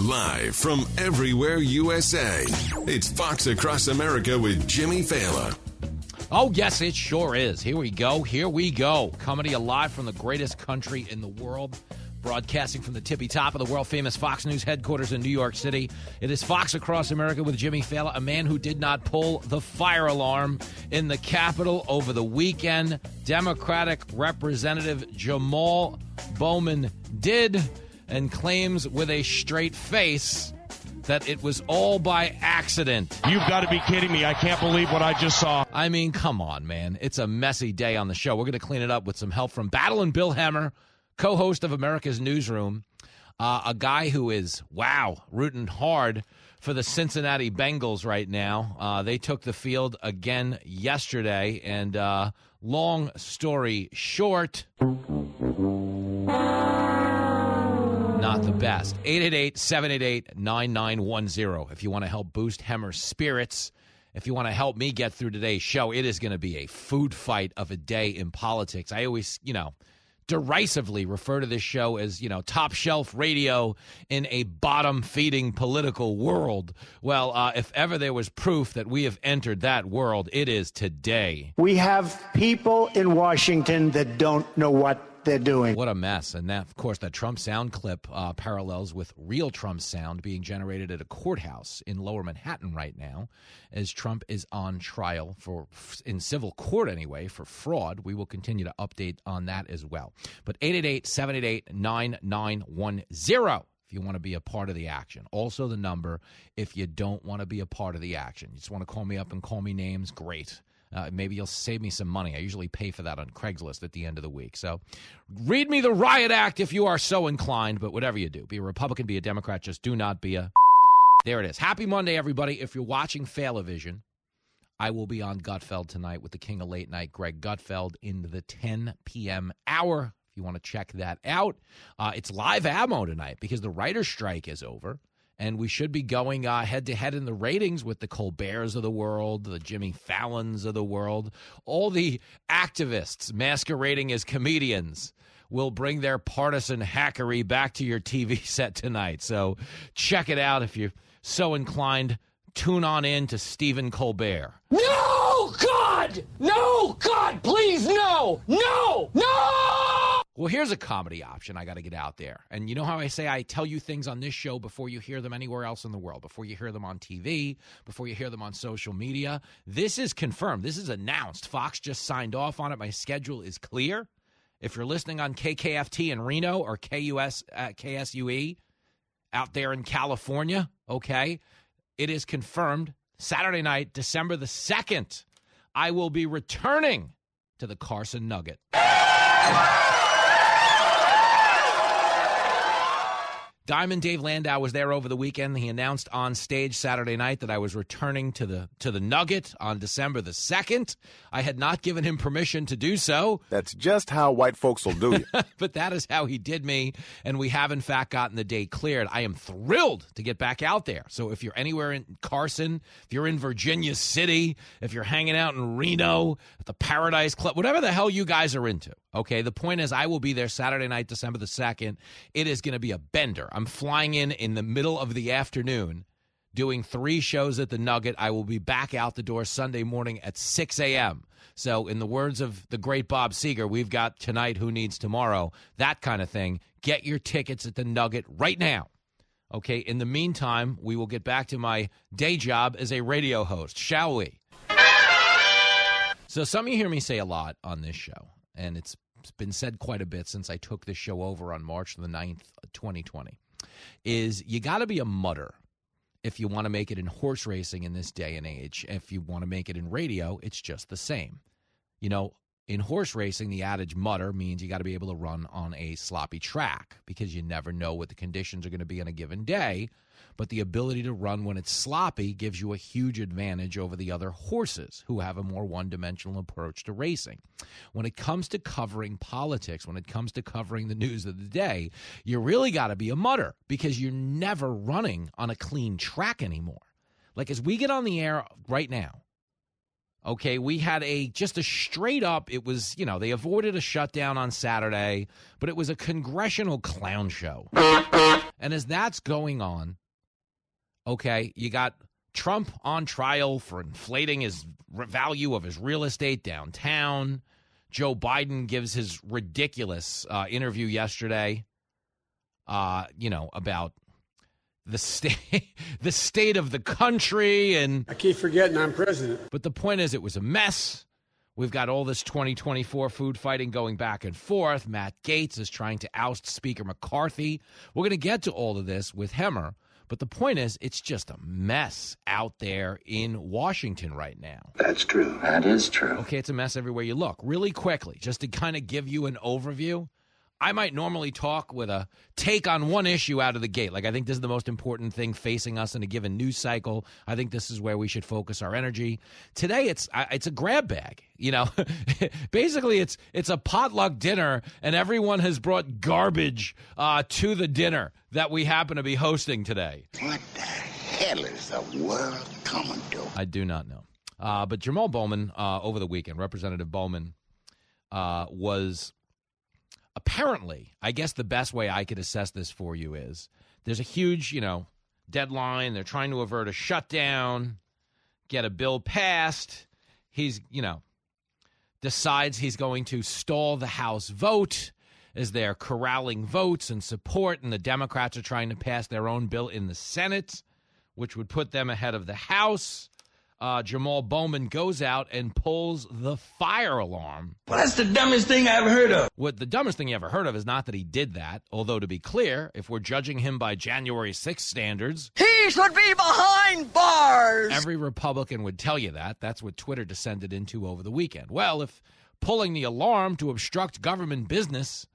Live from everywhere USA, it's Fox Across America with Jimmy Failla. Oh, yes, it sure is. Here we go. Here we go. Coming to you live from the greatest country in the world. Broadcasting from the tippy top of the world famous Fox News headquarters in New York City. It is Fox Across America with Jimmy Failla, a man who did not pull the fire alarm in the Capitol over the weekend. Democratic Representative Jamaal Bowman did and claims with a straight face that it was all by accident. You've got to be kidding me. I can't believe what I just saw. I mean, come on, man. It's a messy day on the show. We're going to clean it up with some help from Battle and Bill Hemmer, co host of America's Newsroom, uh, a guy who is, wow, rooting hard for the Cincinnati Bengals right now. Uh, they took the field again yesterday, and uh, long story short not the best. 888 788 9910. If you want to help boost Hemmer's spirits, if you want to help me get through today's show, it is going to be a food fight of a day in politics. I always, you know, derisively refer to this show as, you know, top shelf radio in a bottom feeding political world. Well, uh, if ever there was proof that we have entered that world, it is today. We have people in Washington that don't know what they're doing. What a mess. And that, of course, that Trump sound clip uh, parallels with real Trump sound being generated at a courthouse in lower Manhattan right now as Trump is on trial for, in civil court anyway, for fraud. We will continue to update on that as well. But 888 788 9910 if you want to be a part of the action. Also, the number if you don't want to be a part of the action. You just want to call me up and call me names, great. Uh, maybe you'll save me some money. I usually pay for that on Craigslist at the end of the week. So read me the Riot Act if you are so inclined, but whatever you do, be a Republican, be a Democrat, just do not be a. There it is. Happy Monday, everybody. If you're watching Failavision, I will be on Gutfeld tonight with the king of late night, Greg Gutfeld, in the 10 p.m. hour. If you want to check that out, uh, it's live ammo tonight because the writer's strike is over and we should be going uh, head to head in the ratings with the Colberts of the world, the Jimmy Fallons of the world, all the activists masquerading as comedians will bring their partisan hackery back to your TV set tonight. So check it out if you're so inclined. Tune on in to Stephen Colbert. No, God! No, God, please, no! No! No! Well, here's a comedy option I got to get out there. And you know how I say I tell you things on this show before you hear them anywhere else in the world, before you hear them on TV, before you hear them on social media? This is confirmed. This is announced. Fox just signed off on it. My schedule is clear. If you're listening on KKFT in Reno or KUS uh, KSUE out there in California, okay, it is confirmed Saturday night, December the 2nd, I will be returning to the Carson Nugget. Diamond Dave Landau was there over the weekend. He announced on stage Saturday night that I was returning to the to the Nugget on December the second. I had not given him permission to do so. That's just how white folks will do you. but that is how he did me, and we have in fact gotten the day cleared. I am thrilled to get back out there. So if you're anywhere in Carson, if you're in Virginia City, if you're hanging out in Reno at the Paradise Club, whatever the hell you guys are into, Okay, the point is, I will be there Saturday night, December the 2nd. It is going to be a bender. I'm flying in in the middle of the afternoon, doing three shows at the Nugget. I will be back out the door Sunday morning at 6 a.m. So, in the words of the great Bob Seger, we've got tonight, who needs tomorrow, that kind of thing. Get your tickets at the Nugget right now. Okay, in the meantime, we will get back to my day job as a radio host, shall we? So, some of you hear me say a lot on this show and it's been said quite a bit since I took this show over on March the 9th, 2020, is you got to be a mudder if you want to make it in horse racing in this day and age. If you want to make it in radio, it's just the same. You know, in horse racing, the adage mudder means you got to be able to run on a sloppy track because you never know what the conditions are going to be on a given day but the ability to run when it's sloppy gives you a huge advantage over the other horses who have a more one dimensional approach to racing. When it comes to covering politics, when it comes to covering the news of the day, you really got to be a mudder because you're never running on a clean track anymore. Like as we get on the air right now, Okay, we had a just a straight up, it was, you know, they avoided a shutdown on Saturday, but it was a congressional clown show. And as that's going on, okay, you got Trump on trial for inflating his value of his real estate downtown. Joe Biden gives his ridiculous uh, interview yesterday, uh, you know, about the state, the state of the country, and I keep forgetting I'm president. But the point is, it was a mess. We've got all this 2024 food fighting going back and forth. Matt Gaetz is trying to oust Speaker McCarthy. We're going to get to all of this with Hemmer. But the point is, it's just a mess out there in Washington right now. That's true. That is true. Okay, it's a mess everywhere you look. Really quickly, just to kind of give you an overview, I might normally talk with a take on one issue out of the gate. Like, I think this is the most important thing facing us in a given news cycle. I think this is where we should focus our energy. Today, it's it's a grab bag. You know, basically, it's it's a potluck dinner, and everyone has brought garbage uh, to the dinner that we happen to be hosting today. What the hell is the world coming to? I do not know. Uh, but Jamaal Bowman, uh, over the weekend, Representative Bowman uh, was apparently, I guess the best way I could assess this for you is there's a huge, you know, deadline. They're trying to avert a shutdown, get a bill passed. He's, you know, decides he's going to stall the House vote as they're corralling votes and support, and the Democrats are trying to pass their own bill in the Senate, which would put them ahead of the House uh, Jamaal Bowman goes out and pulls the fire alarm. Well, that's the dumbest thing I ever heard of. What the dumbest thing you ever heard of is not that he did that, although to be clear, if we're judging him by January 6th standards, he should be behind bars. Every Republican would tell you that. That's what Twitter descended into over the weekend. Well, if pulling the alarm to obstruct government business,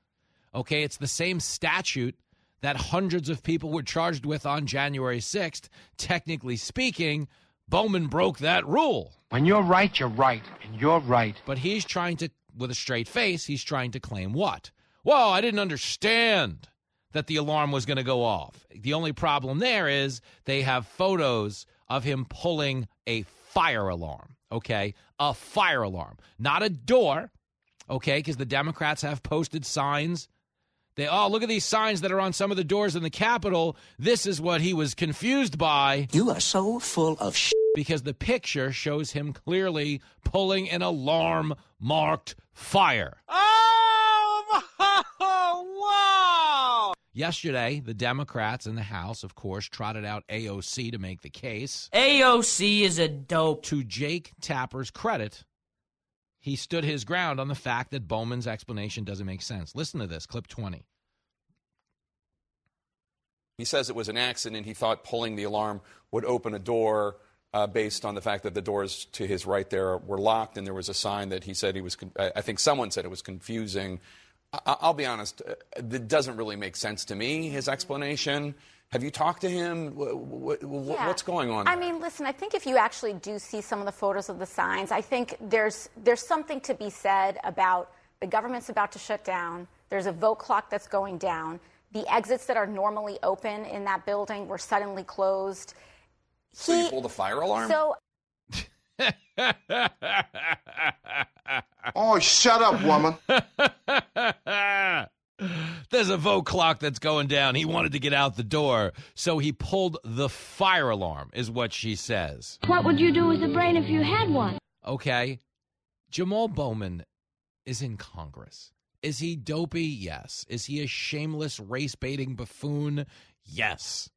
okay, it's the same statute that hundreds of people were charged with on January 6th, technically speaking Bowman broke that rule. When you're right, you're right, and you're right. But he's trying to, with a straight face, he's trying to claim what? Well, I didn't understand that the alarm was going to go off. The only problem there is they have photos of him pulling a fire alarm, okay? A fire alarm, not a door, okay? Because the Democrats have posted signs they oh look at these signs that are on some of the doors in the Capitol. This is what he was confused by. You are so full of shit. Because the picture shows him clearly pulling an alarm marked fire. Oh, wow! Yesterday, the Democrats in the House, of course, trotted out AOC to make the case. AOC is a dope. To Jake Tapper's credit, he stood his ground on the fact that Bowman's explanation doesn't make sense. Listen to this, clip 20. He says it was an accident. He thought pulling the alarm would open a door uh, based on the fact that the doors to his right there were locked, and there was a sign that he said he was. Con- I think someone said it was confusing. I- will be honest, uh, it doesn't really make sense to me. His explanation. Have you talked to him? yeah. What's going on? I mean, listen. I think if you actually do see some of the photos of the signs, I think there's there's something to be said about the government's about to shut down. There's a vote clock that's going down. The exits that are normally open in that building were suddenly closed. So he, you pulled the fire alarm. So. oh, shut up, woman. There's a vote clock that's going down. He wanted to get out the door, so he pulled the fire alarm, is what she says. What would you do with a brain if you had one? Okay. Jamaal Bowman is in Congress. Is he dopey? Yes. Is he a shameless race baiting buffoon? Yes.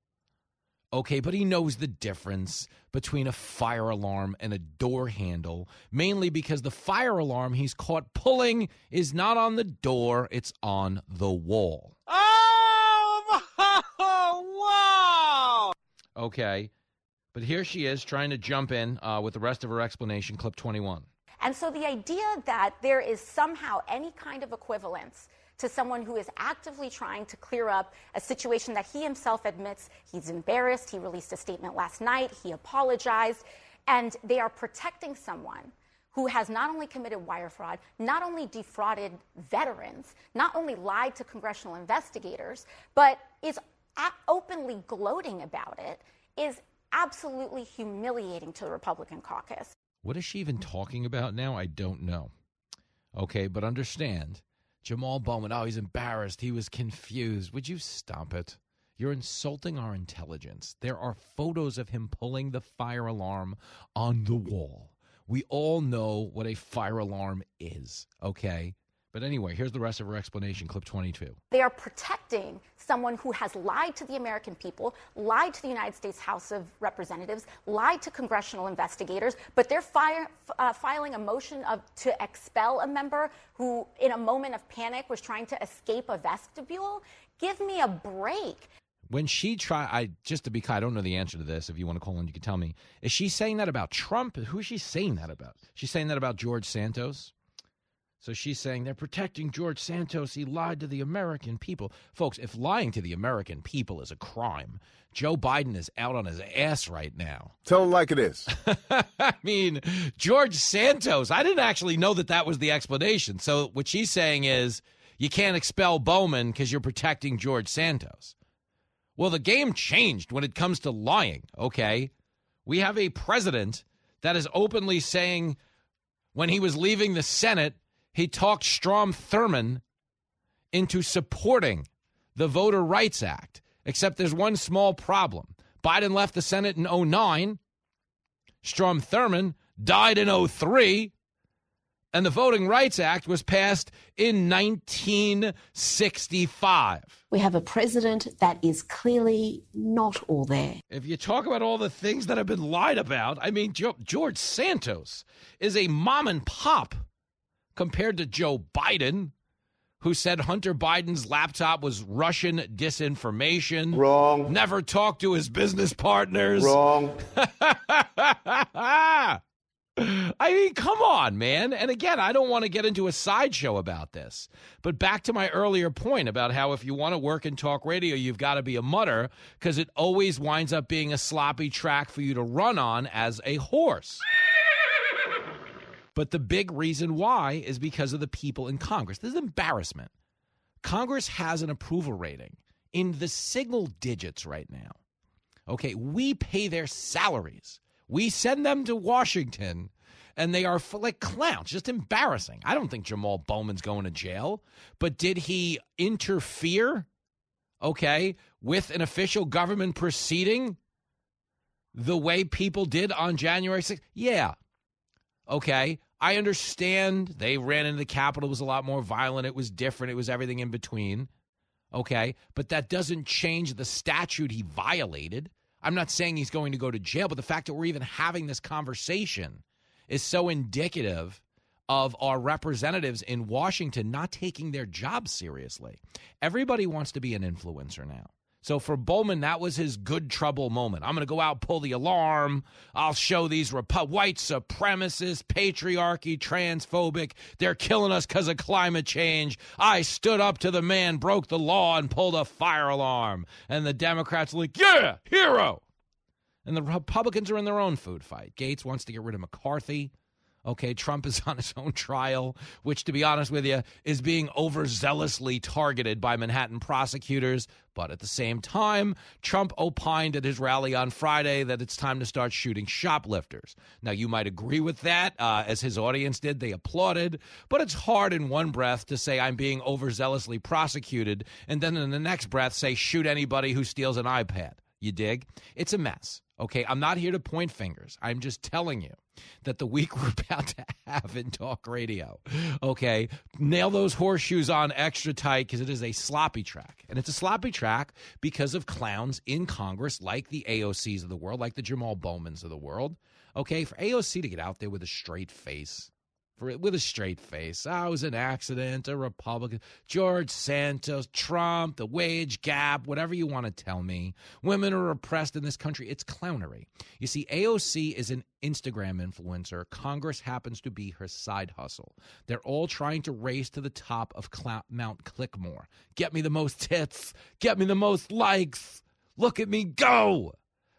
Okay, but he knows the difference between a fire alarm and a door handle, mainly because the fire alarm he's caught pulling is not on the door, it's on the wall. Oh, wow! Okay, but here she is trying to jump in uh, with the rest of her explanation, clip 21. And so the idea that there is somehow any kind of equivalence to someone who is actively trying to clear up a situation that he himself admits he's embarrassed. He released a statement last night, he apologized, and they are protecting someone who has not only committed wire fraud, not only defrauded veterans, not only lied to congressional investigators, but is openly gloating about it, is absolutely humiliating to the Republican caucus. What is she even talking about now? I don't know. Okay, but understand Jamaal Bowman, oh, he's embarrassed. He was confused. Would you stop it? You're insulting our intelligence. There are photos of him pulling the fire alarm on the wall. We all know what a fire alarm is, okay? But anyway, here's the rest of her explanation, clip 22. They are protecting someone who has lied to the American people, lied to the United States House of Representatives, lied to congressional investigators, but they're fire, uh, filing a motion of, to expel a member who, in a moment of panic, was trying to escape a vestibule. Give me a break. When she try, I just to be clear, I don't know the answer to this. If you want to call in, you can tell me. Is she saying that about Trump? Who is she saying that about? She's saying that about George Santos. So she's saying they're protecting George Santos. He lied to the American people. Folks, if lying to the American people is a crime, Joe Biden is out on his ass right now. Tell him like it is. I mean, George Santos, I didn't actually know that that was the explanation. So what she's saying is you can't expel Bowman because you're protecting George Santos. Well, the game changed when it comes to lying, okay? We have a president that is openly saying when he was leaving the Senate, he talked Strom Thurmond into supporting the Voter Rights Act. Except there's one small problem. Biden left the Senate in 09. Strom Thurmond died in 03 and the Voting Rights Act was passed in 1965. We have a president that is clearly not all there. If you talk about all the things that have been lied about, I mean, George Santos is a mom and pop compared to Joe Biden, who said Hunter Biden's laptop was Russian disinformation. Wrong. Never talked to his business partners. Wrong. I mean, come on, man. And again, I don't want to get into a sideshow about this. But back to my earlier point about how if you want to work in talk radio, you've got to be a mudder because it always winds up being a sloppy track for you to run on as a horse. But the big reason why is because of the people in Congress. This is embarrassment. Congress has an approval rating in the single digits right now. Okay, we pay their salaries. We send them to Washington and they are like clowns, just embarrassing. I don't think Jamaal Bowman's going to jail, but did he interfere, okay, with an official government proceeding the way people did on January 6th? Yeah. Okay. I understand they ran into the Capitol, it was a lot more violent, it was different, it was everything in between. Okay. But that doesn't change the statute he violated. I'm not saying he's going to go to jail, but the fact that we're even having this conversation is so indicative of our representatives in Washington not taking their job seriously. Everybody wants to be an influencer now. So for Bowman, that was his good trouble moment. I'm going to go out, pull the alarm. I'll show these Repu- white supremacists, patriarchy, transphobic. They're killing us because of climate change. I stood up to the man, broke the law, and pulled a fire alarm. And the Democrats are like, yeah, hero. And the Republicans are in their own food fight. Gaetz wants to get rid of McCarthy. Okay, Trump is on his own trial, which, to be honest with you, is being overzealously targeted by Manhattan prosecutors. But at the same time, Trump opined at his rally on Friday that it's time to start shooting shoplifters. Now, you might agree with that, uh, as his audience did. They applauded. But it's hard in one breath to say I'm being overzealously prosecuted, and then in the next breath say shoot anybody who steals an iPad. You dig? It's a mess. Okay, I'm not here to point fingers. I'm just telling you that the week we're about to have in talk radio, okay, nail those horseshoes on extra tight because it is a sloppy track. And it's a sloppy track because of clowns in Congress like the AOCs of the world, like the Jamaal Bowmans of the world. Okay, for AOC to get out there with a straight face, for, with a straight face. Oh, it was an accident, a Republican, George Santos, Trump, the wage gap, whatever you want to tell me. Women are oppressed in this country. It's clownery. You see, AOC is an Instagram influencer. Congress happens to be her side hustle. They're all trying to race to the top of Mount Clickmore. Get me the most hits, get me the most likes. Look at me go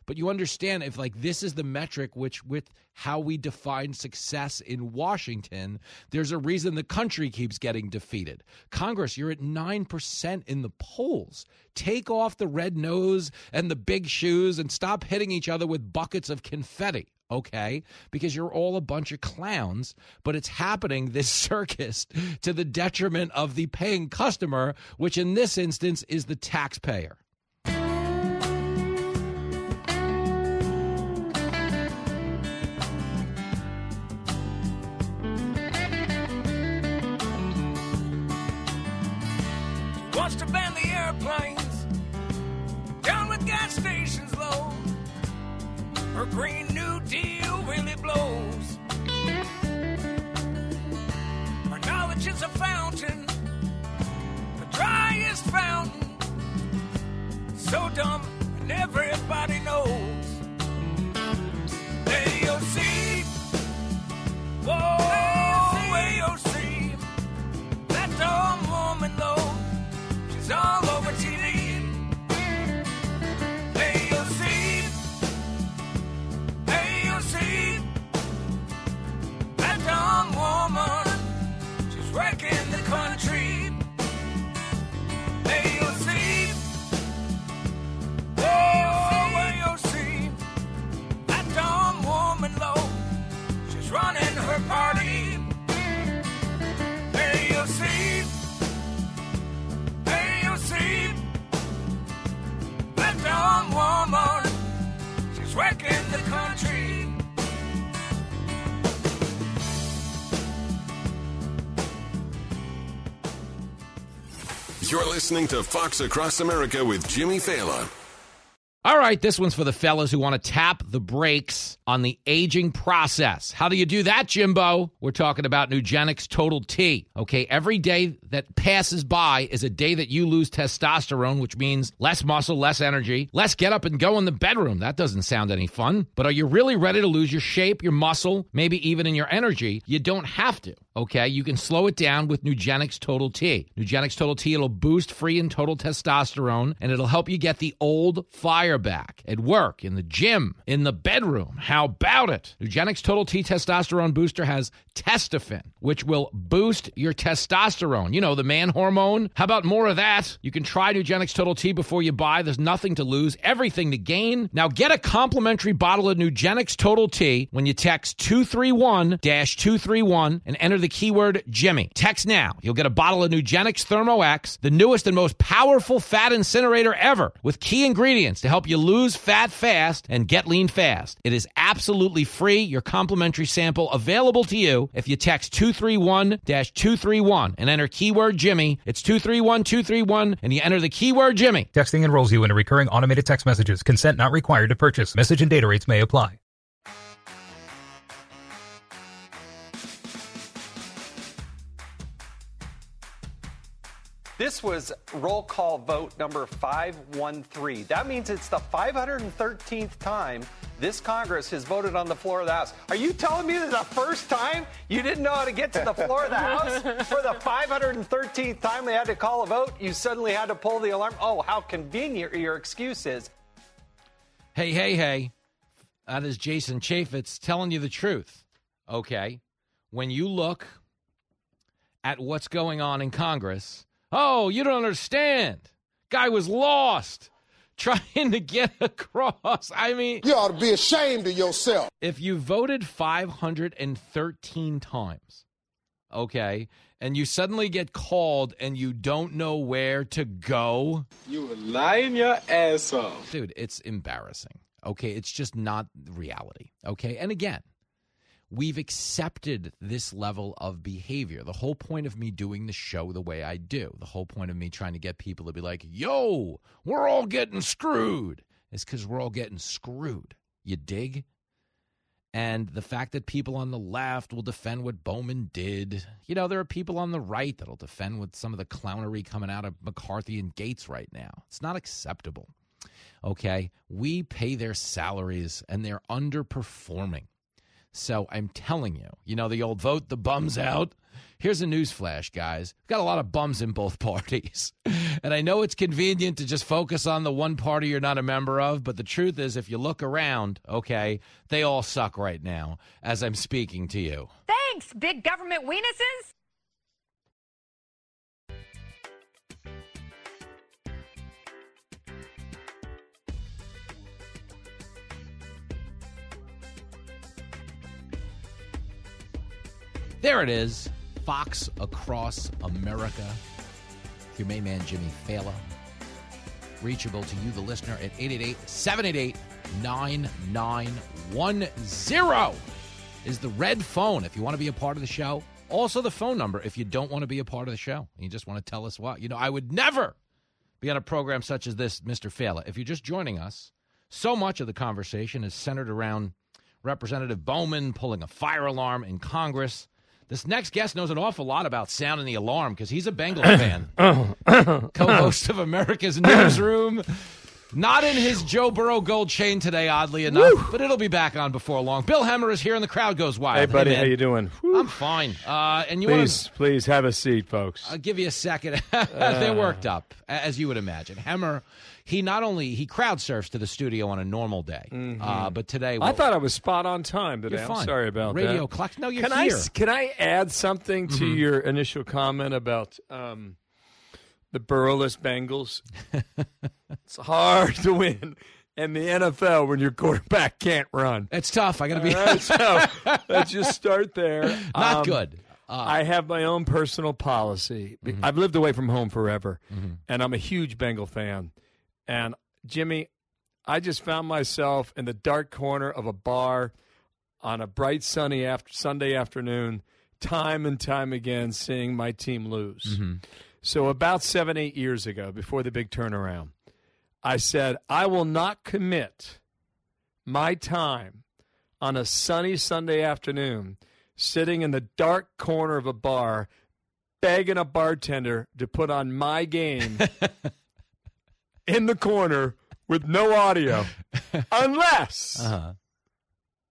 but you understand if like this is the metric which with how we define success in Washington, there's a reason the country keeps getting defeated. Congress, you're at 9% in the polls. Take off the red nose and the big shoes and stop hitting each other with buckets of confetti okay? Because you're all a bunch of clowns, but it's happening this circus to the detriment of the paying customer, which in this instance is the taxpayer. Green New Deal really blows. Her knowledge is a fountain, the driest fountain. So dumb, and everybody knows. AOC. Whoa, AOC. That dumb woman, though, she's all over woman, she's wrecking the country. AOC. Whoa, AOC. That dumb woman, though, she's running her party. AOC. AOC. That dumb woman, she's wrecking the country. You're listening to Fox Across America with Jimmy Failla. All right, this one's for the fellas who want to tap the brakes on the aging process. How do you do that, Jimbo? We're talking about Nugenix Total T. Okay, every day that passes by is a day that you lose testosterone, which means less muscle, less energy, less get up and go in the bedroom. That doesn't sound any fun. But are you really ready to lose your shape, your muscle, maybe even in your energy? You don't have to. Okay, you can slow it down with Nugenix Total T. Nugenix Total T, it'll boost free and total testosterone and it'll help you get the old fire back at work, in the gym, in the bedroom. How about it? Nugenix Total T Testosterone Booster has Testofen, which will boost your testosterone. You know, the man hormone. How about more of that? You can try Nugenix Total T before you buy. There's nothing to lose, everything to gain. Now get a complimentary bottle of Nugenix Total T when you text 231 231 and enter the keyword Jimmy. Text now. You'll get a bottle of Nugenix Thermo X, the newest and most powerful fat incinerator ever, with key ingredients to help you lose fat fast and get lean fast. It is absolutely free. Your complimentary sample available to you if you text 231 231 and enter keyword Jimmy. It's 231 231 and you enter the keyword Jimmy. Texting enrolls you in recurring automated text messages. Consent not required to purchase. Message and data rates may apply. This was roll call vote number 513. That means it's the 513th time this Congress has voted on the floor of the House. Are you telling me is the first time you didn't know how to get to the floor of the House? For the 513th time they had to call a vote, you suddenly had to pull the alarm? Oh, how convenient your excuse is. Hey, hey, hey. That is Jason Chaffetz telling you the truth. Okay. When you look at what's going on in Congress, oh, you don't understand. Guy was lost trying to get across. I mean, you ought to be ashamed of yourself. If you voted 513 times, okay, and you suddenly get called and you don't know where to go, you were lying your ass off. Dude, it's embarrassing. Okay, it's just not reality. Okay, and again, we've accepted this level of behavior. The whole point of me doing the show the way I do, the whole point of me trying to get people to be like, yo, we're all getting screwed, is because we're all getting screwed. You dig? And the fact that people on the left will defend what Bowman did, you know, there are people on the right that'll defend with some of the clownery coming out of McCarthy and Gaetz right now. It's not acceptable. Okay. We pay their salaries and they're underperforming. So I'm telling you, you know, the old vote the bums out. Here's a news flash, guys. We've got a lot of bums in both parties. and I know it's convenient to just focus on the one party you're not a member of, but the truth is, if you look around, okay, they all suck right now as I'm speaking to you. Thanks, big government weenuses. There it is. Fox Across America. Your main man, Jimmy Failla. Reachable to you, the listener, at 888 788 9910 is the red phone. If you want to be a part of the show, Also, the phone number if you don't want to be a part of the show and you just want to tell us what. You know, I would never be on a program such as this, Mr. Failla. If you're just joining us, so much of the conversation is centered around Representative Bowman pulling a fire alarm in Congress. This next guest knows an awful lot about sounding the alarm because he's a Bengals fan. Co-host of America's Newsroom. Not in his Joe Burrow gold chain today, oddly enough, Woo. but it'll be back on before long. Bill Hemmer is here, and the crowd goes wild. Hey, buddy, man. how you doing? I'm fine. Uh, and you Please, to? please have a seat, folks. I'll give you a second. They're worked up, as you would imagine. Hemmer, he not only he crowd surfs to the studio on a normal day, uh, but today Mm-hmm. I thought I was spot on time today. I'm sorry about Radio that. clock. No, you're can I here. s- can I add something to Mhm. your initial comment about um, the Burrowless Bengals? it's hard to win in the NFL when your quarterback can't run. It's tough. I got to be right, so let's just start there. Not Um, good. Uh, I have my own personal policy. Mm-hmm. I've lived away from home forever, and I'm a huge Bengal fan. And Jimmy, I just found myself in the dark corner of a bar on a bright sunny after Sunday afternoon, time and time again, seeing my team lose. Mm-hmm. So about seven, eight years ago, before the big turnaround, I said I will not commit my time on a sunny Sunday afternoon, sitting in the dark corner of a bar, begging a bartender to put on my game in the corner with no audio, unless Uh-huh.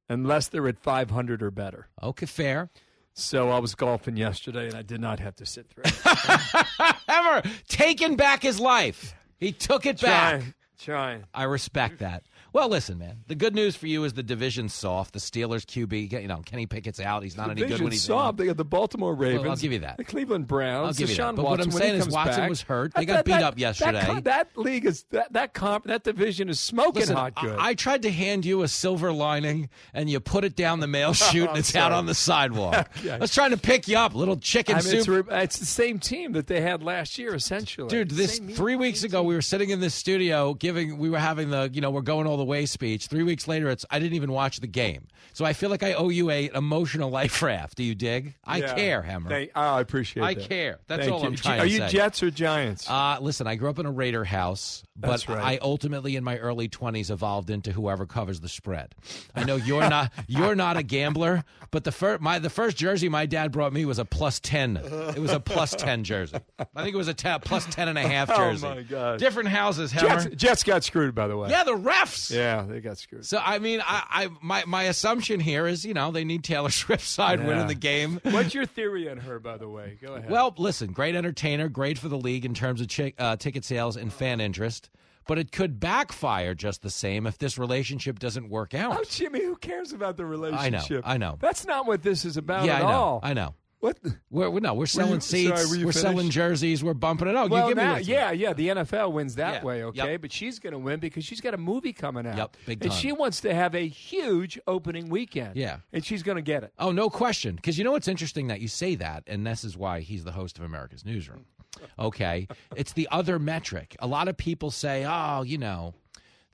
unless they're at 500 or better. Okay, fair. So I was golfing yesterday, and I did not have to sit through. it. Hemmer taking back his life. He took it back. Trying, trying. I respect that. Well, listen, man. The good news for you is the division's soft. The Steelers QB, you know, Kenny Pickett's out. He's not any good when he's soft. They got the Baltimore Ravens. I'll give you that. The Cleveland Browns. I'll give you Deshaun that. But what I'm saying is Watson back- was hurt. They got that- beat that- up yesterday. That, that league is that that comp that division is smoking Listen, hot good. I, I tried to hand you a silver lining, and you put it down the mail chute, and it's out on the sidewalk. Okay. I was trying to pick you up, little chicken I mean, it's, soup. re- it's the same team that they had last year, essentially. Dude, this Same three weeks ago we were sitting in this studio giving we were having the you know we're going all the way speech. Three weeks later, it's I didn't even watch the game, so I feel like I owe you a emotional life raft. Do you dig? I Yeah. care, Hemmer. Thank- oh, I appreciate I that. care. That's Thank all you. I'm trying Are you. Jets or Giants? Uh, listen, I grew up in a Raider house, but right. I ultimately, in my early twenties, evolved into whoever covers the spread. I know you're not you're not a gambler, but the first my the first jersey my dad brought me was a plus ten. It was a plus ten jersey. I think it was a ta- plus ten and a half Oh, jersey. Oh, my God. Different houses, Hemmer. Jets, Jets got screwed, by the way. Yeah, the refs. Yeah, they got screwed. So I mean, I, I my my assumption here is you know they need Taylor Swift's side Yeah. winning the game. What's your theory on her, by the way? Go ahead. Well, listen, great entertainer, great for the league in terms of chi- uh, ticket sales and fan interest, but it could backfire just the same if this relationship doesn't work out. Oh, Jimmy, who cares about the relationship? I know. That's not what this is about yeah, at I know. all. I know. What? We're, we're no, we're selling you- seats. sorry, we're selling jerseys. We're bumping it out. well, you give now, yeah, yeah. The NFL wins that Yeah. way, okay? Yep. But she's going to win because she's got a movie coming out. Yep, big time. And she wants to have a huge opening weekend. Yeah. And she's going to get it. Oh, no question. Because you know what's interesting that you say that, and this is why he's the host of America's Newsroom. Okay, it's the other metric. A lot of people say, "Oh, you know,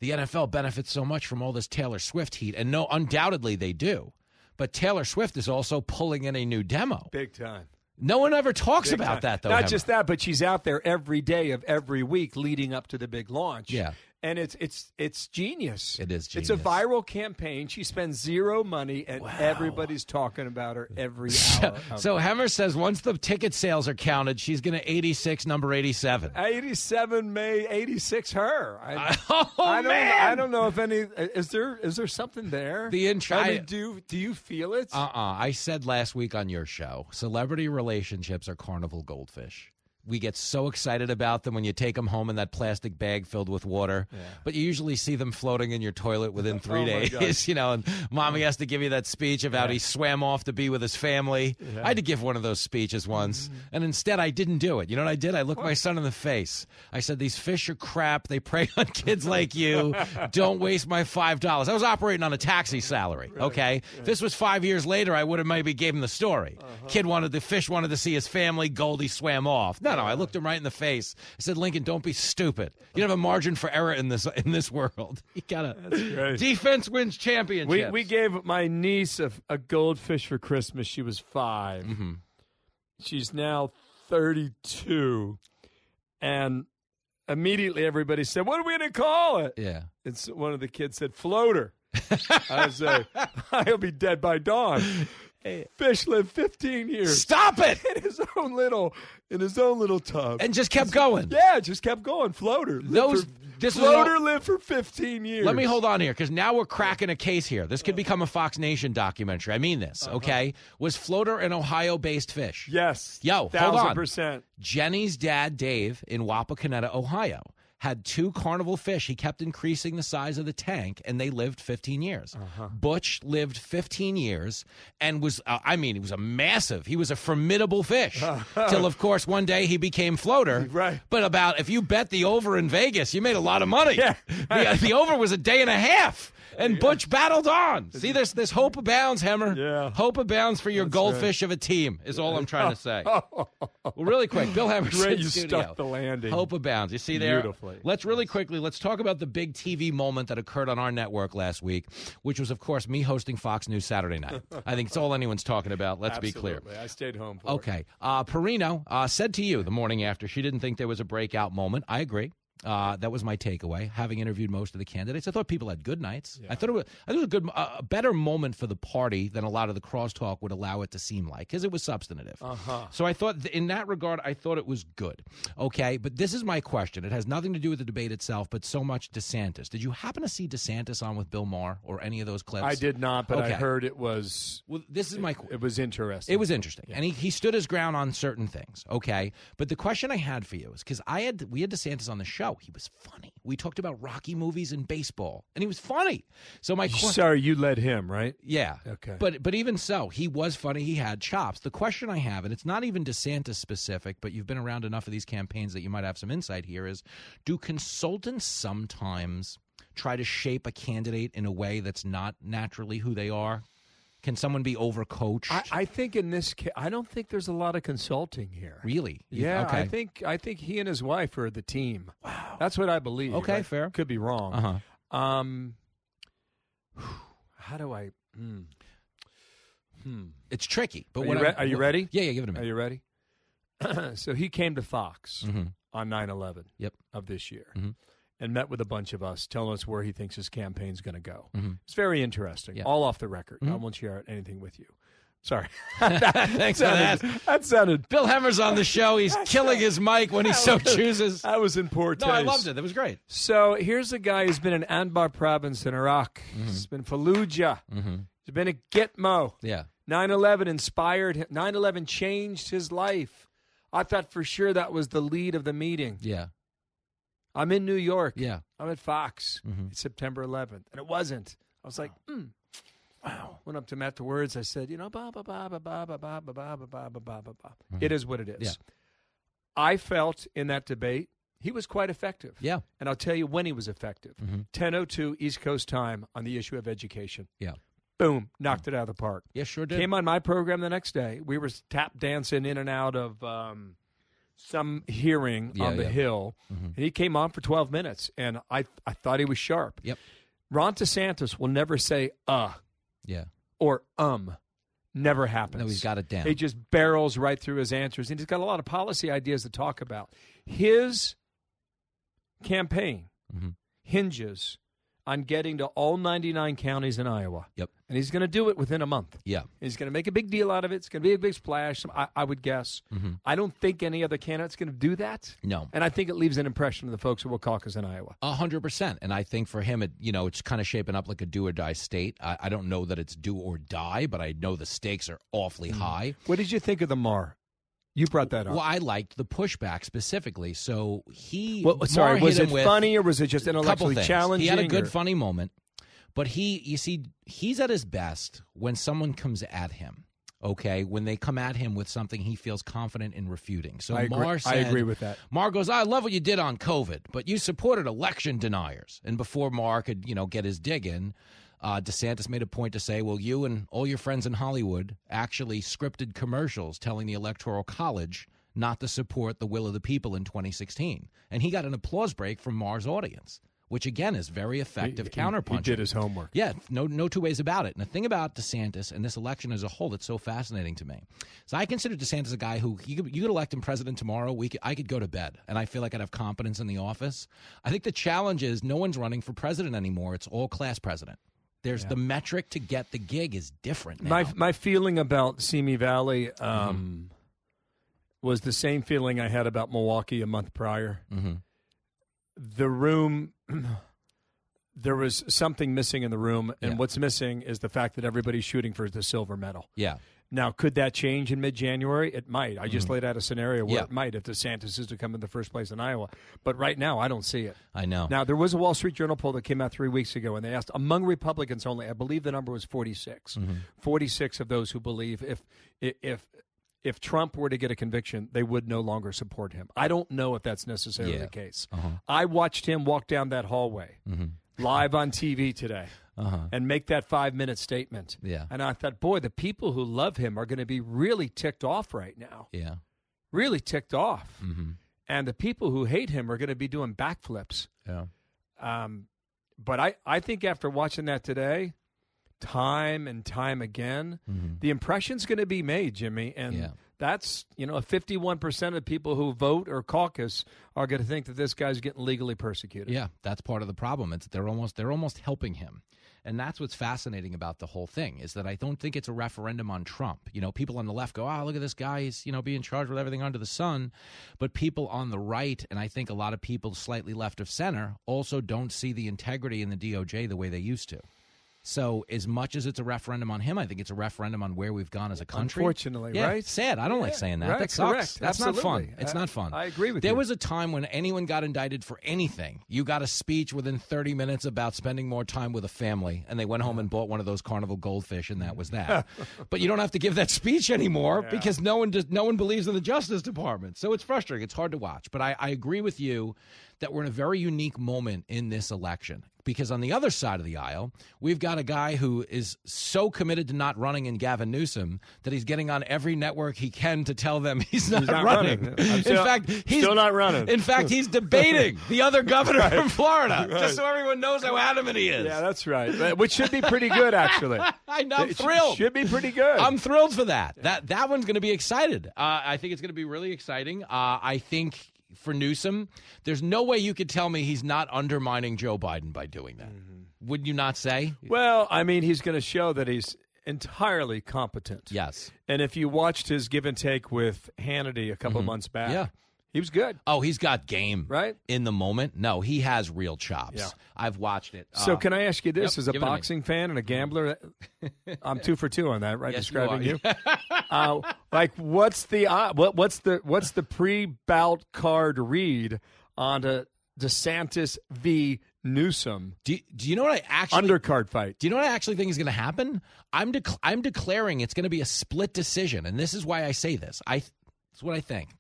the NFL benefits so much from all this Taylor Swift heat," and no, undoubtedly they do. But Taylor Swift is also pulling in a new demo. Big time. No one ever talks Big about time. that, though. Not just that, but she's out there every day of every week leading up to the big launch. Yeah. And it's it's it's genius. It is Genius. It's a viral campaign. She spends zero money, and everybody's talking about her every hour. So. Hemmer says once the ticket sales are counted, she's going to 86, number 87. 87 May 86 her. I, Oh, I don't man. I don't know if any is there is there something there? The intro- I mean, do do you feel it? Uh uh I said last week on your show, celebrity relationships are carnival goldfish. We get so excited about them when you take them home in that plastic bag filled with water, but you usually see them floating in your toilet within three Oh, days. You know, and mommy has to give you that speech about he swam off to be with his family. I had to give one of those speeches once, Mm-hmm. and instead I didn't do it. You know what I did? I looked my son in the face. I said, "These fish are crap. They prey on kids like you. Don't waste my five dollars." I was operating on a taxi salary. Okay, if this was five years later, I would have maybe gave him the story. Uh-huh. Kid wanted the fish wanted to see his family. Goldie swam off. No, no, I looked him right in the face. I said, "Lincoln, don't be stupid. You don't have a margin for error in this in this world. You gotta defense wins championships." we we gave my niece a, a goldfish for Christmas. She was 5 Mm-hmm. She's now 32. And immediately everybody said, What are we going to call it? Yeah. It's one of the kids said, Floater. I say, I'll be dead by dawn. Fish lived 15 years. Stop it! In his own little, in his own little tub, And just kept going. Yeah, just kept going. Floater. Lived Those- for- this floater all- lived for 15 years. Let me hold on here because now we're cracking a case here. This could become a Fox Nation documentary. I mean this, uh-huh. okay? Was Floater an Ohio based fish? Yes. Yo, hold on. percent. Jenny's dad, Dave, in Wapakoneta, Ohio, had two carnival fish. He kept increasing the size of the tank, and they lived 15 years. Uh-huh. Butch lived 15 years and was, uh, I mean, he was a massive, he was a formidable fish. Till, of course, one day he became floater. Right. But about, if you bet the over in Vegas, you made a lot of money. Yeah. the, the over was a day and a half. And Butch battled on. See, there's this hope abounds, Hemmer. Yeah. Hope abounds for your goldfish of a team, is all I'm trying to say. well, really quick, Bill Hemmer's Great, you studio. stuck the landing. Hope abounds. You see there? Beautifully. Let's really quickly, let's talk about the big TV moment that occurred on our network last week, which was, of course, me hosting Fox News Saturday night. I think it's all anyone's talking about. Let's be clear. I stayed home for it. Okay. Uh, Perino uh, said to you the morning after she didn't think there was a breakout moment. I agree. Uh, that was my takeaway. Having interviewed most of the candidates, I thought people had good nights. I thought it was, I thought it was a good, uh, a better moment for the party than a lot of the crosstalk would allow it to seem like because it was substantive. Uh-huh. So I thought, th- in that regard, I thought it was good. Okay, but this is my question. It has nothing to do with the debate itself, but so much DeSantis. Did you happen to see DeSantis on with Bill Maher or any of those clips? I did not, but I heard it was. Well, this is my. It was interesting. It was interesting, and he, he stood his ground on certain things. Okay, but the question I had for you is because I had we had DeSantis on the show. He was funny. We talked about Rocky movies and baseball, and he was funny. So my question, Sorry, you led him, right? yeah, Okay. but but even so, he was funny. He had chops. The question I have, and it's not even DeSantis specific, but you've been around enough of these campaigns that you might have some insight here. Is do consultants sometimes try to shape a candidate in a way that's not naturally who they are? Can someone be overcoached? I, I think in this case, I don't think there's a lot of consulting here. Really? Yeah, okay. I think I think he and his wife are the team. Wow, that's what I believe. Okay, I fair. Could be wrong. Uh-huh. Um, how do I? Hmm. Hmm. It's tricky. But are, you, re- are you ready? Yeah, yeah. Give it a minute. Are you ready? so he came to Fox Mhm. on 9/11 Yep. of this year. Mhm. And met with a bunch of us, telling us where he thinks his campaign's going to go. Mhm. It's very interesting. Yeah. All off the record. I Mhm. won't share anything with you. Sorry. Thanks for that. sounded, that sounded. Bill Hemmer's on the show. He's killing his mic when he so chooses. I was in poor taste. No, I loved it. That was great. So here's a guy who's been in Anbar province in Iraq. Mm-hmm. He's been Fallujah. Mm-hmm. He's been at Gitmo. Yeah. 9/11 inspired him. 9/11 changed his life. I thought for sure that was the lead of the meeting. Yeah. I'm in New York. Yeah. I'm at Fox. Mhm. It's September 11th, and it wasn't. I was like, mm. wow. Went up to him afterwards. I said, you know, ba ba ba ba ba ba ba ba ba ba ba ba ba ba ba. It is what it is. Yeah. I felt in that debate he was quite effective. Yeah. And I'll tell you when he was effective. Mhm. 10:02 East Coast time on the issue of education. Yeah. Boom, knocked it out of the park. Yeah, sure did. Came on my program the next day. We were tap dancing in and out of um, some hearing Yeah, on the yeah. Hill, Mhm. and he came on for 12 minutes, and I I thought he was sharp. Yep. Ron DeSantis will never say uh Yeah. or um. Never happens. No, he's got it down. He just barrels right through his answers, and he's got a lot of policy ideas to talk about. His campaign Mhm. hinges on getting to all 99 counties in Iowa. Yep. And he's going to do it within a month. Yeah. He's going to make a big deal out of it. It's going to be a big splash, I, I would guess. Mhm. I don't think any other candidate's going to do that. No. And I think it leaves an impression of the folks who will caucus in Iowa. A hundred percent, and I think for him, it you know, it's kind of shaping up like a do or die state. I, I don't know that it's do or die, but I know the stakes are awfully Mm. high. What did you think of the Maher? You brought that up. Well, I liked the pushback specifically. So he, Well, sorry, was it funny or was it just intellectually challenging? He had a good or- funny moment, but he, you see, he's at his best when someone comes at him. Okay, when they come at him with something he feels confident in refuting. So I agree- Maher I agree with that. Maher goes, I love what you did on COVID, but you supported election deniers. And before Maher could, you know, get his dig in, uh, DeSantis made a point to say, well, you and all your friends in Hollywood actually scripted commercials telling the Electoral College not to support the will of the people in 2016. And he got an applause break from Maher's audience, which again is very effective counterpunch. he- did his homework. Yeah, no, no two ways about it. And the thing about DeSantis and this election as a whole that's so fascinating to me is I consider DeSantis a guy who you could, you could elect him president tomorrow. We could, I could go to bed, and I feel like I'd have confidence in the office. I think the challenge is no one's running for president anymore. It's all class president. There's the metric to get the gig is different now. My my feeling about Simi Valley um, was the same feeling I had about Milwaukee a month prior. Mhm. The room, there was something missing in the room, and Yeah. what's missing is the fact that everybody's shooting for the silver medal. yeah. Now, could that change in mid January? It might. I just Mhm. laid out a scenario where Yeah. it might if DeSantis is to come in the first place in Iowa. But right now, I don't see it. I know. Now, there was a Wall Street Journal poll that came out three weeks ago, and they asked among Republicans only, I believe the number was 46. Mhm. 46 of those who believe if, if, if Trump were to get a conviction, they would no longer support him. I don't know if that's necessarily Yeah. the case. Uh-huh. I watched him walk down that hallway Mhm. live on TV today Uh-huh. and make that five minute statement. Yeah. And I thought, boy, the people who love him are going to be really ticked off right now. Yeah. Really ticked off. Mm-hmm. And the people who hate him are going to be doing backflips. Yeah. Um, but I, I think after watching that today, time and time again, Mhm. the impression's going to be made, Jimmy. And Yeah. That's, you know, 51% of people who vote or caucus are going to think that this guy's getting legally persecuted. Yeah, that's part of the problem. It's that they're almost they're almost helping him. And that's what's fascinating about the whole thing is that I don't think it's a referendum on Trump. You know, people on the left go, "Oh, look at this guy, he's, you know, being charged with everything under the sun." But people on the right, and I think a lot of people slightly left of center also don't see the integrity in the DOJ the way they used to. So, as much as it's a referendum on him, I think it's a referendum on where we've gone as a country. Unfortunately, Yeah, right? Sad. I don't like saying that. right, that sucks. correct. That's not fun. It's I- not fun. I agree with there you. There was a time when anyone got indicted for anything. You got a speech within 30 minutes about spending more time with a family, and they went home and bought one of those carnival goldfish, and that was that. but you don't have to give that speech anymore because no one does, no one believes in the Justice Department. So it's frustrating. It's hard to watch. But I, I agree with you that we're in a very unique moment in this election because on the other side of the aisle, we've got a guy who is so committed to not running in Gavin Newsom that he's getting on every network he can to tell them he's not, He's not running. running. I'm in still- fact, he's still not running. In fact, he's debating the other governor Right. from Florida, Right. just so everyone knows how adamant he is. Yeah, that's right. Which should be pretty good, actually. I know, I'm It thrilled. Should be pretty good. I'm thrilled for that. That that one's going to be excited. Uh, I think it's going to be really exciting. Uh, I think for Newsom, there's no way you could tell me he's not undermining Joe Biden by doing that. Would you not say? Well, I mean, he's going to show that he's entirely competent. Yes. And if you watched his give and take with Hannity a couple Mhm. months back, Yeah. He was good. Oh, he's got game right in the moment. No, he has real chops. Yeah. I've watched it. So, Uh, can I ask you this: yep, as a give it to me. boxing fan and a gambler, I'm two for two on that, right? Yes, Describing are. you. uh, like, what's the uh, what, what's the what's the pre-bout card read on a DeSantis v. Newsom? Do, do you know what I actually undercard fight? Do you know what I actually think is going to happen? I'm dec- I'm declaring it's going to be a split decision, and this is why I say this. I it's what I think.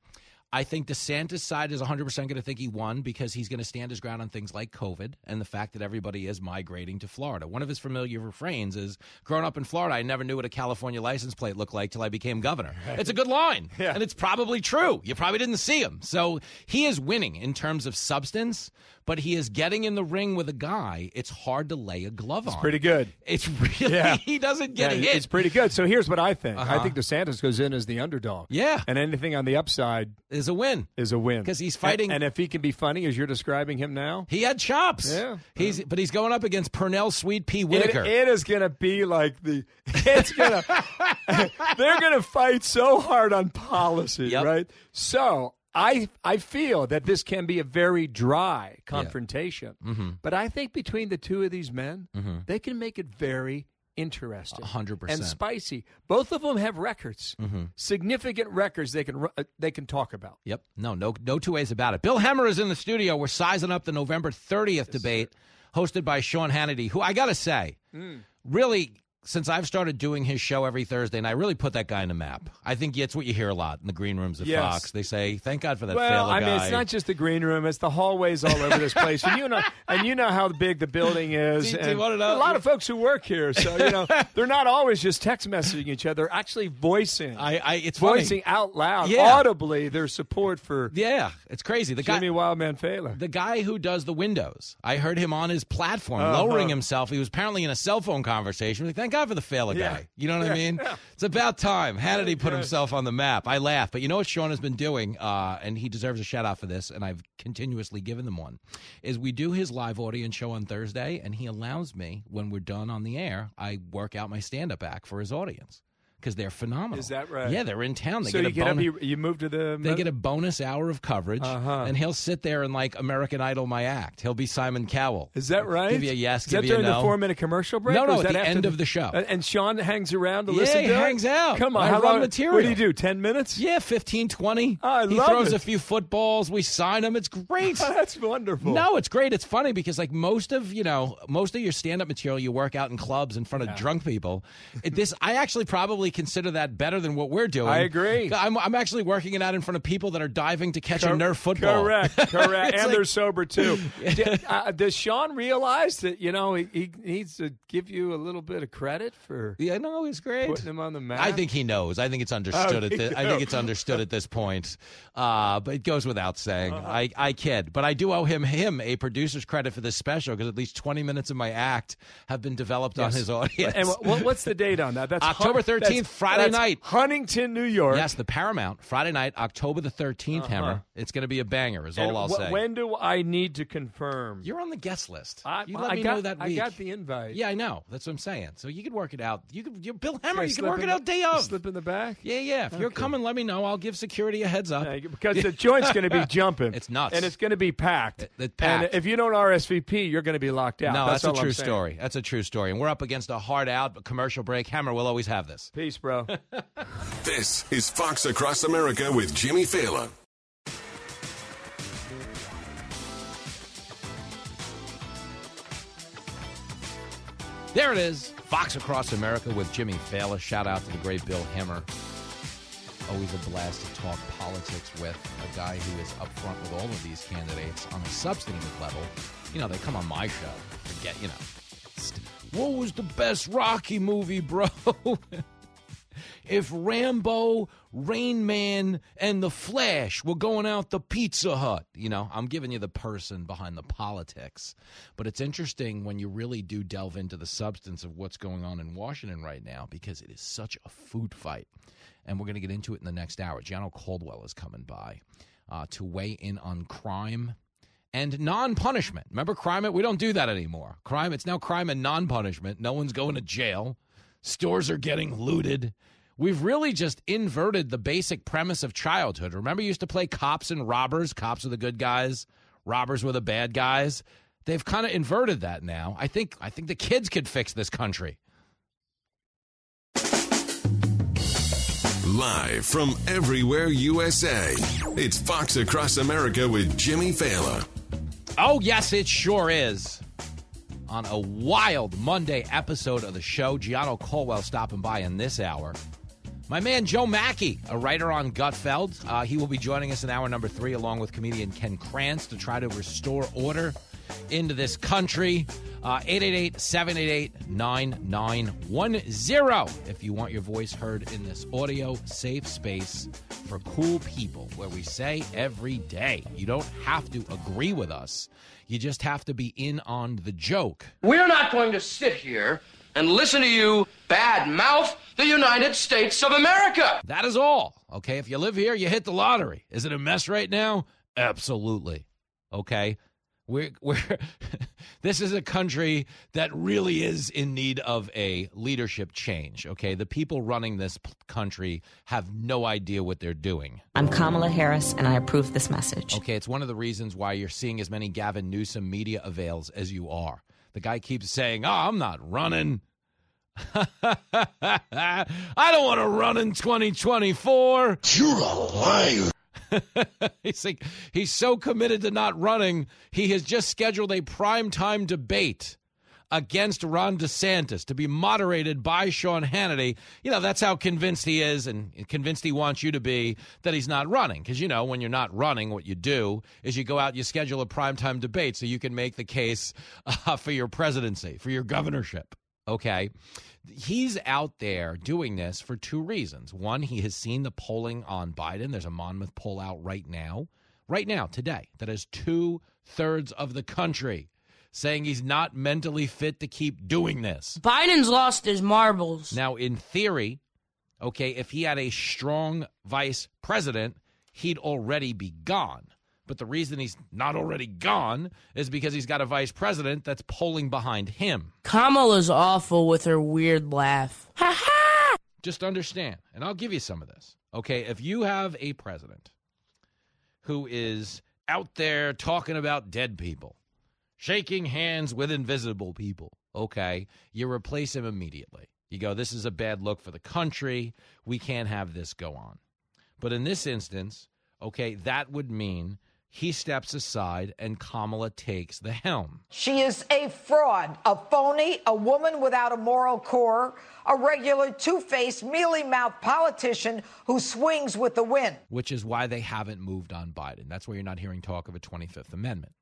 I think DeSantis' side is 100% going to think he won because he's going to stand his ground on things like COVID and the fact that everybody is migrating to Florida. One of his familiar refrains is Growing up in Florida, I never knew what a California license plate looked like till I became governor. It's a good line, and it's probably true. You probably didn't see him. So he is winning in terms of substance, but he is getting in the ring with a guy it's hard to lay a glove on. Pretty good. It's really, Yeah. he doesn't get Yeah, hit. It's pretty good. So here's what I think. I Uh-huh. think DeSantis goes in as the underdog. Yeah. And anything on the upside is a win. Is a win because he's fighting- And, and if he can be funny as you're describing him now, He had chops. Yeah. He's but he's going up against Pernell Sweet it, Whitaker. it is going to be like the. It's gonna. they're going to fight so hard on policy, Yep. right? So. I I feel that this can be a very dry confrontation, Mhm. but I think between the two of these men, Mhm. they can make it very interesting, 100%. and spicy. Both of them have records, Mhm. significant records they can uh, they can talk about. Yep. No, no, no two ways about it. Bill Hemmer is in the studio. We're sizing up the November 30th debate hosted by Sean Hannity, who I got to say, Mm. really since I've started doing his show every Thursday, and I really put that guy in the map. I think it's what you hear a lot in the green rooms of Yes. Fox. They say, "Thank God for that Well, I mean, guy." it's not just the green room; it's the hallways all over this place, and you know, and you know how big the building is. Do do and A lot of folks who work here, so you know, they're not always just text messaging each other; they're actually voicing, I, I it's funny. voicing out loud, Yeah. audibly, their support for Yeah, it's crazy. The guy, Jimmy Wildman Failla. the guy who does the windows. I heard him on his platform Uh-huh. lowering himself. He was apparently in a cell phone conversation. Like, Thank God for the Failla Yeah. guy. You know what I mean? yeah. It's about time. How did he put himself on the map. I laugh, but you know what Sean has been doing, uh, and he deserves a shout out for this, and I've continuously given them one. Is we do his live audience show on Thursday, and he allows me when we're done on the air, I work out my stand up act for his audience because they're phenomenal. Is that right? Yeah, they're in town. They so get you a get up, bonus- you, you move to the. they get a bonus hour of coverage, Uh-huh. and he'll sit there and like American Idol my act. He'll be Simon Cowell. Is that right? Give you a yes, Is give that you a during no. the four-minute commercial break? No, no, at the end of the show. And- Sean hangs around to Yeah, listen he to it? hangs out. Come on, I how long? material. What do you do? Ten minutes? Yeah, 15, 20. Oh, I he love throws it. a few footballs. We sign him. It's great. That's wonderful. No, it's great. It's funny because like most of you know most of your stand up material you work out in clubs in front of drunk people. This I actually probably consider that better than what we're doing. I agree. I'm, I'm actually working it out in front of people that are diving to catch a Cor- Nerf football. Correct, correct. And like- they're sober too. D- uh, does Sean realize that you know he, he needs to give you a little bit of credit for Yeah, no, he's great. putting him on the map? I think he knows. I think it's understood Oh, at this. I think it's understood at this point. Uh, but it goes without saying. Uh-huh. I, I kid, but I do owe him him a producer's credit for this special because at least twenty minutes of my act have been developed on his audience. And what, what's the date on that? That's October 13th, that's- Friday that's night. Huntington, New York. yes, the Paramount Friday night, October the 13th Uh-huh. Hemmer. It's going to be a banger. Is And all I'll wh- say. When do I need to confirm? You're on the guest list. I, you let I me got, know that I got the invite. yeah, I know. That's what I'm saying. So you could work it out. You could. You, Bill Hemmer. I You can work it the- out day of. Slip in the back. Yeah, yeah. If you're coming, let me know. I'll give security a heads up. Yeah, because the joint's going to be jumping. It's nuts. and it's going to be packed. It- it's And if you don't RSVP, you're going to be locked out. No, that's, all a true story. That's a true story. And we're up against a hard out commercial break. Hemmer will always have this. Peace, bro. This is Fox Across America with Jimmy Failla. There it is. Fox Across America with Jimmy Failla. Shout out to the great Bill Hemmer. Always a blast to talk politics with a guy who is upfront with all of these candidates on a substantive level. You know, they come on my show. Forget, you know, st- what was the best Rocky movie, bro? if Rambo, Rain Man, and The Flash were going out the Pizza Hut. You know, I'm giving you the person behind the politics. But it's interesting when you really do delve into the substance of what's going on in Washington right now because it is such a food fight. And we're going to get into it in the next hour. Gianno Caldwell is coming by uh, to weigh in on crime and non-punishment. Remember crime? We don't do that anymore. Crime. It's now crime and non-punishment. No one's going to jail. Stores are getting looted. We've really just inverted the basic premise of childhood. Remember, you used to play cops and robbers. Cops are the good guys. Robbers were the bad guys. They've kind of inverted that now. I think. I think the kids could fix this country. Live from everywhere USA, it's Fox Across America with Jimmy Failla. Oh, yes, it sure is. On a wild Monday episode of the show, Gianno Caldwell stopping by in this hour. My man Joe Machi, a writer on Gutfeld, uh, he will be joining us in hour number three, along with comedian Ken Krantz, to try to restore order into this country. Uh, 888 788 9910. If you want your voice heard in this audio safe space for cool people, where we say every day, you don't have to agree with us, you just have to be in on the joke. We're not going to sit here and listen to you bad mouth the United States of America. That is all. Okay. If you live here, you hit the lottery. Is it a mess right now? Absolutely. Okay. We're, we're this is a country that really is in need of a leadership change. Okay. The people running this p- country have no idea what they're doing. I'm Kamala Harris, and I approve this message. Okay. It's one of the reasons why you're seeing as many Gavin Newsom media avails as you are. The guy keeps saying, Oh, I'm not running. I don't want to run in 2024. You're a liar. he's like he's so committed to not running, he has just scheduled a primetime debate against Ron DeSantis to be moderated by Sean Hannity, you know, that's how convinced he is and convinced he wants you to be that he's not running. Because, you know, when you're not running, what you do is you go out you schedule a primetime debate so you can make the case uh, for your presidency, for your governorship. Okay. He's out there doing this for two reasons. One, he has seen the polling on Biden. There's a Monmouth poll out right now, right now, today, that has two thirds of the country saying he's not mentally fit to keep doing this. Biden's lost his marbles. Now, in theory, okay, if he had a strong vice president, he'd already be gone. But the reason he's not already gone is because he's got a vice president that's polling behind him. Kamala's awful with her weird laugh. Ha ha! Just understand, and I'll give you some of this. Okay, if you have a president who is out there talking about dead people, shaking hands with invisible people. Okay, you replace him immediately. You go, this is a bad look for the country. We can't have this go on. But in this instance, okay, that would mean he steps aside and Kamala takes the helm. She is a fraud, a phony, a woman without a moral core, a regular two faced, mealy mouthed politician who swings with the wind. Which is why they haven't moved on Biden. That's why you're not hearing talk of a 25th Amendment.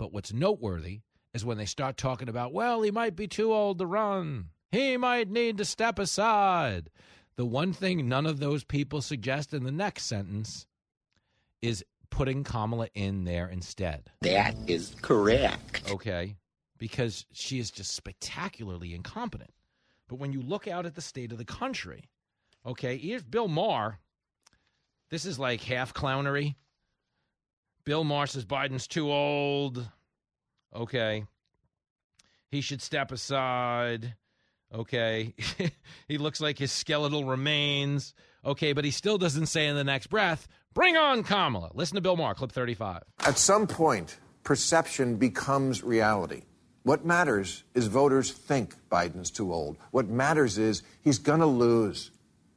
But what's noteworthy is when they start talking about, well, he might be too old to run. He might need to step aside. The one thing none of those people suggest in the next sentence is putting Kamala in there instead. That is correct. Okay. Because she is just spectacularly incompetent. But when you look out at the state of the country, okay, here's Bill Maher. This is like half clownery. Bill Maher says Biden's too old. Okay. He should step aside. Okay. he looks like his skeletal remains. Okay, but he still doesn't say in the next breath, bring on Kamala. Listen to Bill Maher, clip 35. At some point, perception becomes reality. What matters is voters think Biden's too old. What matters is he's going to lose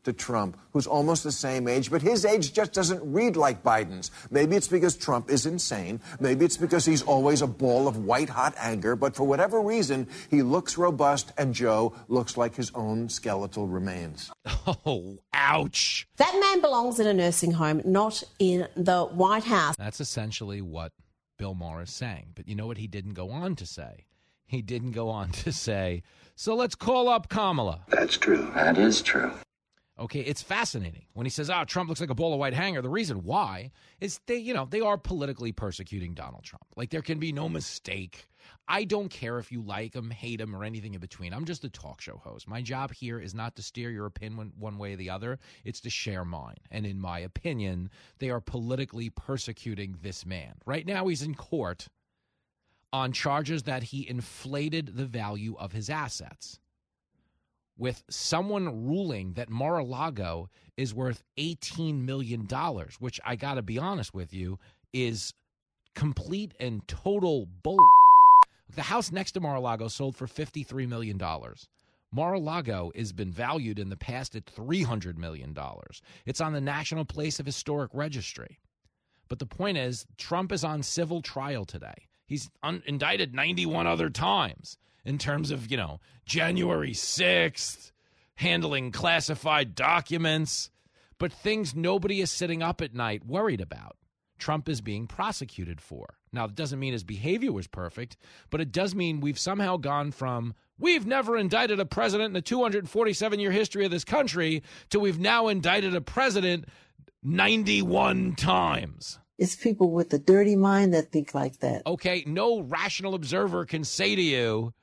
to Trump, who's almost the same age, but his age just doesn't read like Biden's. Maybe it's because Trump is insane. Maybe it's because he's always a ball of white hot anger, but for whatever reason, he looks robust and Joe looks like his own skeletal remains. Oh, ouch. That man belongs in a nursing home, not in the White House. That's essentially what Bill Maher is saying. But you know what he didn't go on to say? He didn't go on to say, so let's call up Kamala. That's true. That is true. Okay, it's fascinating when he says, "Ah, oh, Trump looks like a ball of white hanger." The reason why is they, you know, they are politically persecuting Donald Trump. Like there can be no mistake. I don't care if you like him, hate him, or anything in between. I'm just a talk show host. My job here is not to steer your opinion one way or the other. It's to share mine. And in my opinion, they are politically persecuting this man. Right now, he's in court on charges that he inflated the value of his assets with someone ruling that Mar-a-Lago is worth $18 million, which I got to be honest with you is complete and total bull. The house next to Mar-a-Lago sold for $53 million. Mar-a-Lago has been valued in the past at $300 million. It's on the National Place of Historic Registry. But the point is, Trump is on civil trial today. He's un- indicted 91 other times in terms of, you know, January 6th, handling classified documents, but things nobody is sitting up at night worried about. Trump is being prosecuted for. Now, it doesn't mean his behavior was perfect, but it does mean we've somehow gone from we've never indicted a president in the 247 year history of this country to we've now indicted a president 91 times. It's people with a dirty mind that think like that. Okay, no rational observer can say to you,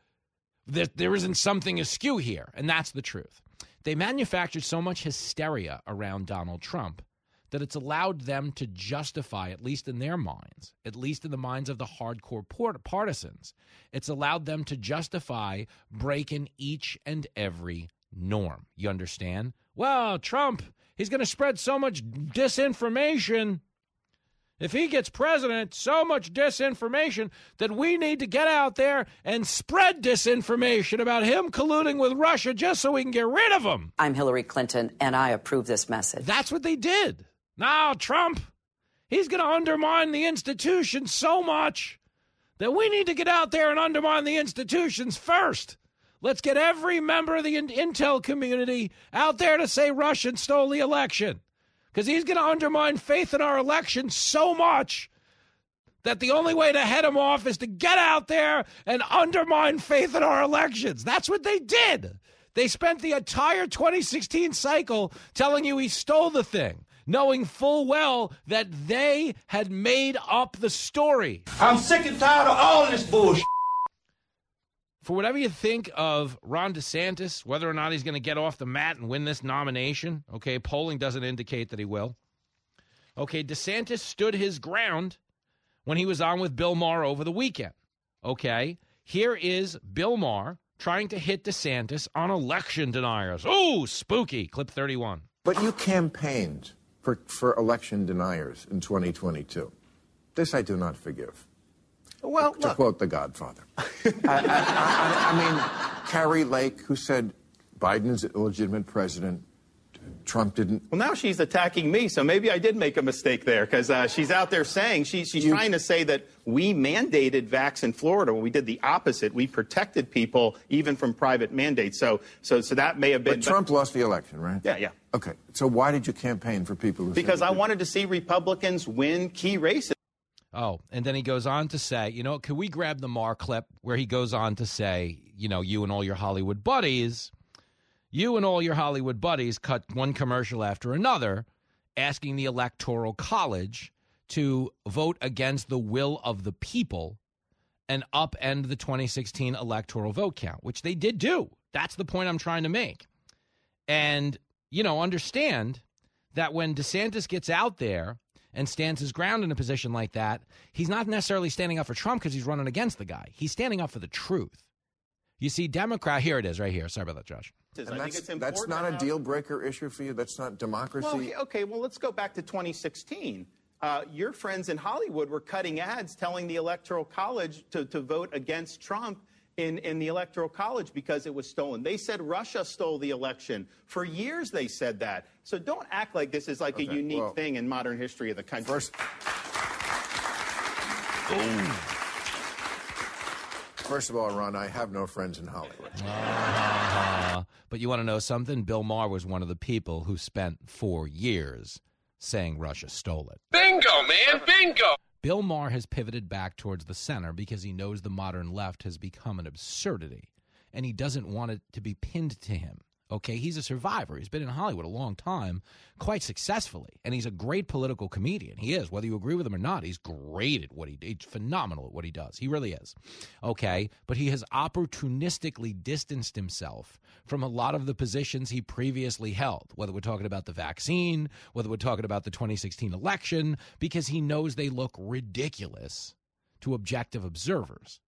there isn't something askew here, and that's the truth. They manufactured so much hysteria around Donald Trump that it's allowed them to justify, at least in their minds, at least in the minds of the hardcore partisans, it's allowed them to justify breaking each and every norm. You understand? Well, Trump, he's going to spread so much disinformation. If he gets president, so much disinformation that we need to get out there and spread disinformation about him colluding with Russia just so we can get rid of him. I'm Hillary Clinton, and I approve this message. That's what they did. Now, Trump, he's going to undermine the institution so much that we need to get out there and undermine the institutions first. Let's get every member of the intel community out there to say Russia stole the election. Because he's going to undermine faith in our election so much that the only way to head him off is to get out there and undermine faith in our elections. That's what they did. They spent the entire 2016 cycle telling you he stole the thing, knowing full well that they had made up the story. I'm sick and tired of all this bullshit. For whatever you think of Ron DeSantis, whether or not he's going to get off the mat and win this nomination, okay, polling doesn't indicate that he will. Okay, DeSantis stood his ground when he was on with Bill Maher over the weekend. Okay, here is Bill Maher trying to hit DeSantis on election deniers. Oh, spooky. Clip 31. But you campaigned for, for election deniers in 2022. This I do not forgive. Well, to look. quote The Godfather. I, I, I, I mean, Kari Lake, who said Biden's an illegitimate president, Trump didn't. Well, now she's attacking me, so maybe I did make a mistake there because uh, she's out there saying she, she's You- trying to say that we mandated vax in Florida when we did the opposite. We protected people even from private mandates. So, so, so that may have been. But Trump lost the election, right? Yeah, yeah. Okay, so why did you campaign for people who? Because he I wanted to see Republicans win key races. Oh, and then he goes on to say, you know, can we grab the Maher clip where he goes on to say, you know, you and all your Hollywood buddies, you and all your Hollywood buddies cut one commercial after another asking the Electoral College to vote against the will of the people and upend the 2016 electoral vote count, which they did do. That's the point I'm trying to make. And, you know, understand that when DeSantis gets out there and stands his ground in a position like that, he's not necessarily standing up for Trump because he's running against the guy. He's standing up for the truth. You see, Democrat, here it is right here. Sorry about that, Josh. And that's, that's not a deal breaker issue for you. That's not democracy. Well, okay, okay, well, let's go back to 2016. Uh, your friends in Hollywood were cutting ads telling the Electoral College to, to vote against Trump in, in the Electoral College because it was stolen. They said Russia stole the election. For years, they said that. So don't act like this is like a unique well- thing in modern history of the country. First, first of all, Ron, I have no friends in Hollywood. Uh, but you want to know something? Bill Maher was one of the people who spent four years saying Russia stole it. Bingo, man, bingo. Bill Maher has pivoted back towards the center because he knows the modern left has become an absurdity and he doesn't want it to be pinned to him. Okay, he's a survivor. He's been in Hollywood a long time, quite successfully, and he's a great political comedian. He is, whether you agree with him or not. He's great at what he he's phenomenal at what he does. He really is. Okay, but he has opportunistically distanced himself from a lot of the positions he previously held, whether we're talking about the vaccine, whether we're talking about the 2016 election, because he knows they look ridiculous to objective observers.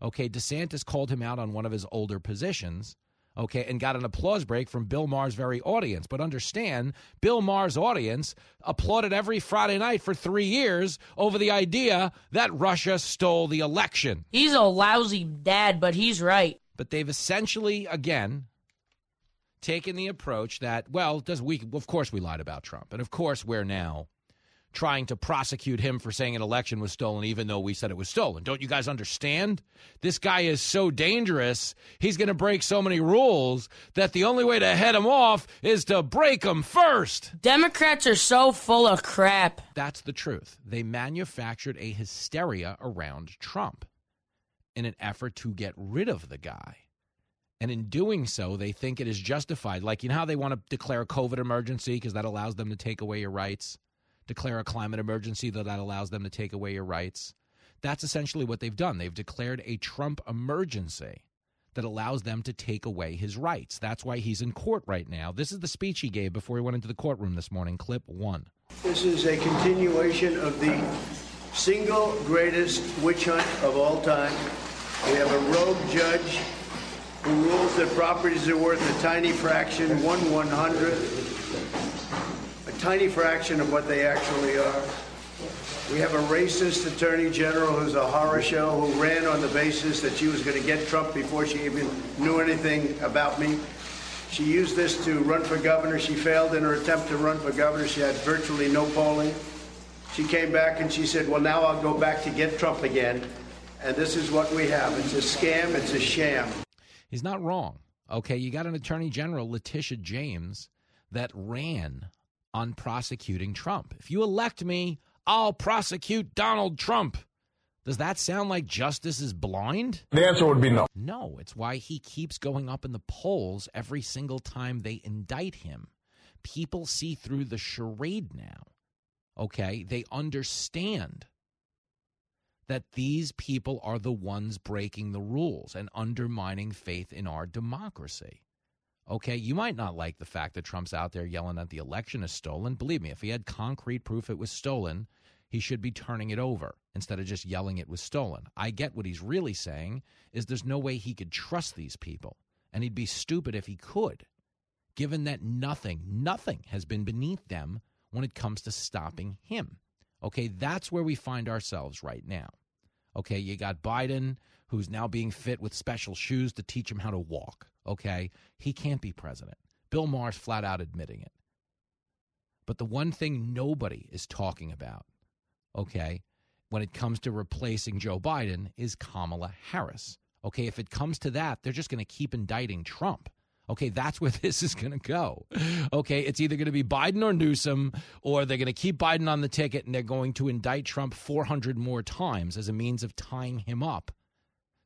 Okay, DeSantis called him out on one of his older positions, okay, and got an applause break from Bill Maher's very audience. But understand, Bill Maher's audience applauded every Friday night for three years over the idea that Russia stole the election. He's a lousy dad, but he's right. But they've essentially, again, taken the approach that, well, does we of course we lied about Trump. And of course we're now trying to prosecute him for saying an election was stolen, even though we said it was stolen. Don't you guys understand? This guy is so dangerous. He's going to break so many rules that the only way to head him off is to break them first. Democrats are so full of crap. That's the truth. They manufactured a hysteria around Trump in an effort to get rid of the guy. And in doing so, they think it is justified. Like, you know how they want to declare a COVID emergency because that allows them to take away your rights? Declare a climate emergency that, allows them to take away your rights? That's essentially what they've done. They've declared a Trump emergency that allows them to take away his rights. That's why he's in court right now. This is the speech he gave before he went into the courtroom this morning. Clip one. This is a continuation of the single greatest witch hunt of all time. We have a rogue judge who rules that properties are worth a tiny fraction, one one hundredth, tiny fraction of what they actually are. We have a racist attorney general who's a horror show who ran on the basis that she was going to get Trump before she even knew anything about me. She used this to run for governor. She failed in her attempt to run for governor. She had virtually no polling. She came back and she said, Well, now I'll go back to get Trump again. and this is what we have. It's a scam, it's a sham. He's not wrong. Okay, you got an attorney general, Letitia James, that ran on prosecuting Trump. If you elect me, I'll prosecute Donald Trump. Does that sound like justice is blind? The answer would be no. No, it's why he keeps going up in the polls every single time they indict him. People see through the charade now. Okay, they understand that these people are the ones breaking the rules and undermining faith in our democracy. Okay, you might not like the fact that Trump's out there yelling that the election is stolen. Believe me, if he had concrete proof it was stolen, he should be turning it over instead of just yelling it was stolen. I get what he's really saying is there's no way he could trust these people, and he'd be stupid if he could, given that nothing, nothing has been beneath them when it comes to stopping him. Okay, that's where we find ourselves right now. Okay, you got Biden, who's now being fit with special shoes to teach him how to walk. Okay, he can't be president. Bill Maher's flat out admitting it. But the one thing nobody is talking about, okay, when it comes to replacing Joe Biden is Kamala Harris. Okay, if it comes to that, they're just going to keep indicting Trump. Okay, that's where this is going to go. Okay, it's either going to be Biden or Newsom, or they're going to keep Biden on the ticket and they're going to indict Trump 400 more times as a means of tying him up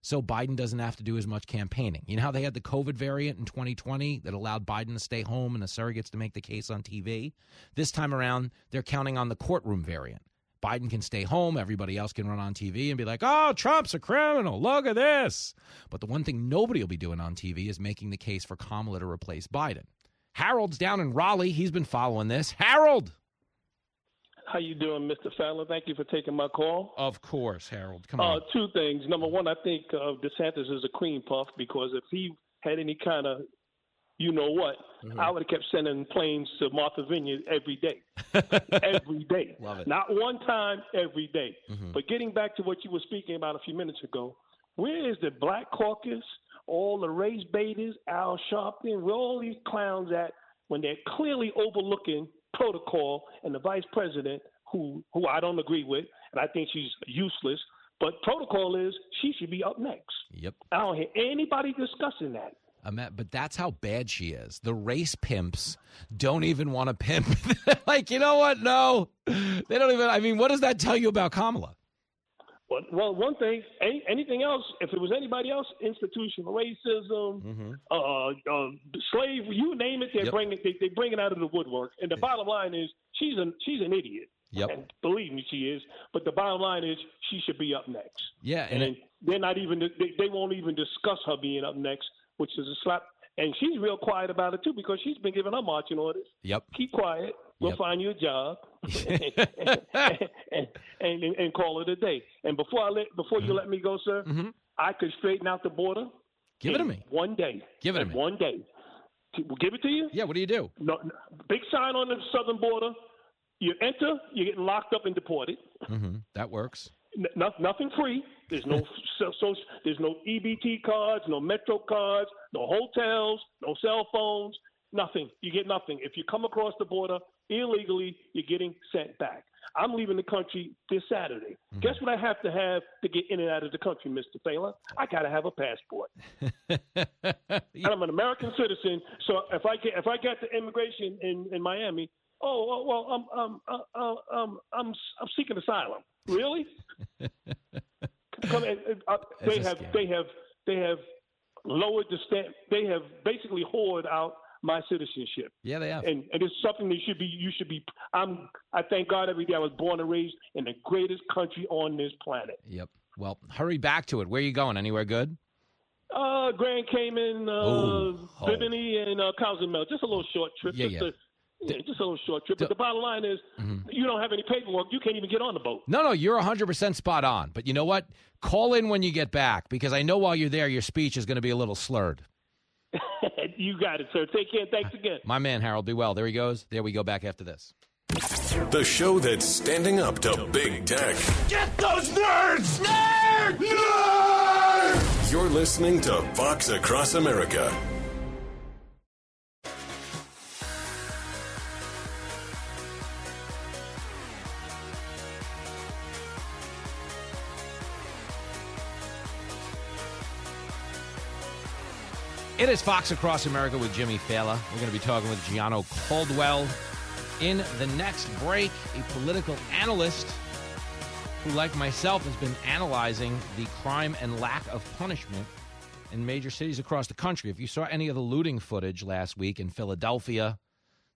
so Biden doesn't have to do as much campaigning. You know how they had the COVID variant in 2020 that allowed Biden to stay home and the surrogates to make the case on TV? This time around, they're counting on the courtroom variant. Biden can stay home, everybody else can run on TV and be like, oh, Trump's a criminal. Look at this. But the one thing nobody will be doing on TV is making the case for Kamala to replace Biden. Harold's down in Raleigh. He's been following this. Harold. How you doing, Mr. Failla? Thank you for taking my call. Of course, Harold. Come Uh, on. two things. Number one, I think uh, DeSantis is a cream puff because if he had any kind of, you know what, Mm-hmm. I would have kept sending planes to Martha Vineyard every day, every day. Love it. Not one time, every day. Mhm. But getting back to what you were speaking about a few minutes ago, where is the Black Caucus, all the race baiters, Al Sharpton, where all these clowns at when they're clearly overlooking protocol and the vice president, who who I don't agree with, and I think she's useless. But protocol is she should be up next. Yep. I don't hear anybody discussing that. At- but that's how bad she is. The race pimps don't even want to pimp. like, you know what? No, they don't even. I mean, what does that tell you about Kamala? Well, well, one thing, any, anything else, if it was anybody else, institutional racism, Mm-hmm. uh, uh, slavery, you name it, they're Yep. bringing they, they bring it out of the woodwork. And the bottom line is, she's an she's an idiot. Yep. And believe me, she is. But the bottom line is, she should be up next. Yeah, and And, it- they're not even they, they won't even discuss her being up next, which is a slap. And she's real quiet about it too because she's been giving her marching orders. Yep. Keep quiet. We'll Yep. find you a job, and, and, and and call it a day. And before I let before you let me go, sir, I could straighten out the border. Mm-hmm. Give it to me. One day. Give it to me. One day. We'll give it to you. Yeah. What do you do? No, no, big sign on the southern border. You enter, you're getting locked up and deported. Mm-hmm. That works. N- no, nothing free. There's no so, so there's no EBT cards, no Metro cards, no hotels, no cell phones, nothing. You get nothing. If you come across the border illegally, you're getting sent back. I'm leaving the country this Saturday. Mm-hmm. Guess what I have to have to get in and out of the country, Mr. Failla? I got to have a passport. and I'm an American citizen, so if I get if I get to immigration in, in Miami, oh well, well I'm um uh, uh, um I'm I'm seeking asylum. Really? Come uh, they have scam. they have they have lowered the stamp. They have basically hoarded out my citizenship. Yeah, they have. And and it's something that should be you should be. I'm I thank God every day I was born and raised in the greatest country on this planet. Yep. Well, hurry back to it. Where are you going? Anywhere good? Uh, Grand Cayman, uh, Ooh, oh. Bimini, and uh, Cozumel. Just a little short trip. Yeah, just yeah. A, yeah, just a little short trip. But the bottom line is, you don't have any paperwork. You can't even get on the boat. No, no, you're 100% spot on. But you know what? Call in when you get back because I know while you're there, your speech is going to be a little slurred. You got it, sir. Take care. Thanks again. My man, Harold, be well. There he goes. There we go back after this. The show that's standing up to big tech. Get those nerds! Nerd! Nerd! You're listening to Fox Across America. It is Fox Across America with Jimmy Failla. We're going to be talking with Gianno Caldwell in the next break, a political analyst who, like myself, has been analyzing the crime and lack of punishment in major cities across the country. If you saw any of the looting footage last week in Philadelphia,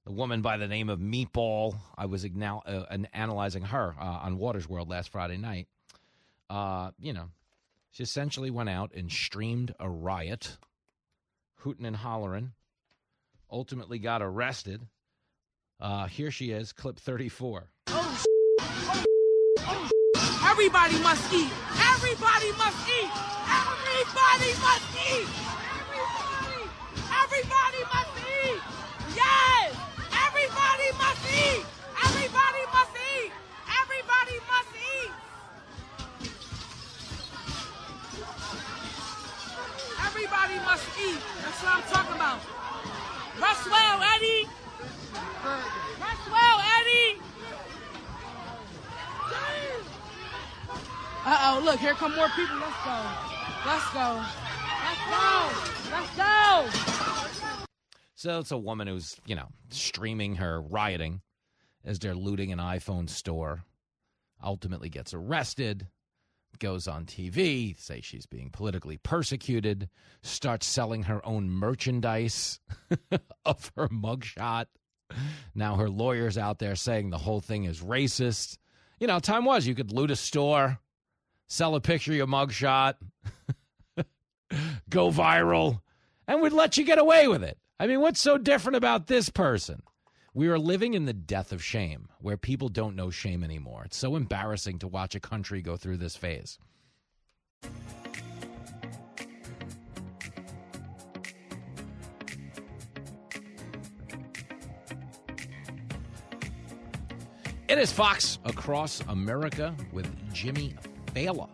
the woman by the name of Meatball, I was igna- uh, an- analyzing her uh, on Watters' World last Friday night. Uh, you know, she essentially went out and streamed a riot, hooting and hollering, ultimately got arrested. Uh, here she is, clip 34. Everybody must eat. Everybody must eat. Everybody must eat. Everybody. Everybody must eat. Yes. Everybody must eat. Everybody must eat. That's what I'm talking about. Rest well, Eddie. Rest well, Eddie. Uh oh, look, here come more people. Let's go. Let's go. Let's go. Let's go. So it's a woman who's, you know, streaming her rioting as they're looting an iPhone store. Ultimately gets arrested, goes on TV, say she's being politically persecuted, starts selling her own merchandise of her mugshot. Now her lawyer's out there saying the whole thing is racist. You know, time was you could loot a store, sell a picture of your mugshot, go viral, and we'd let you get away with it. I mean, what's so different about this person? We are living in the death of shame, where people don't know shame anymore. It's so embarrassing to watch a country go through this phase. It is Fox Across America with Jimmy Failla.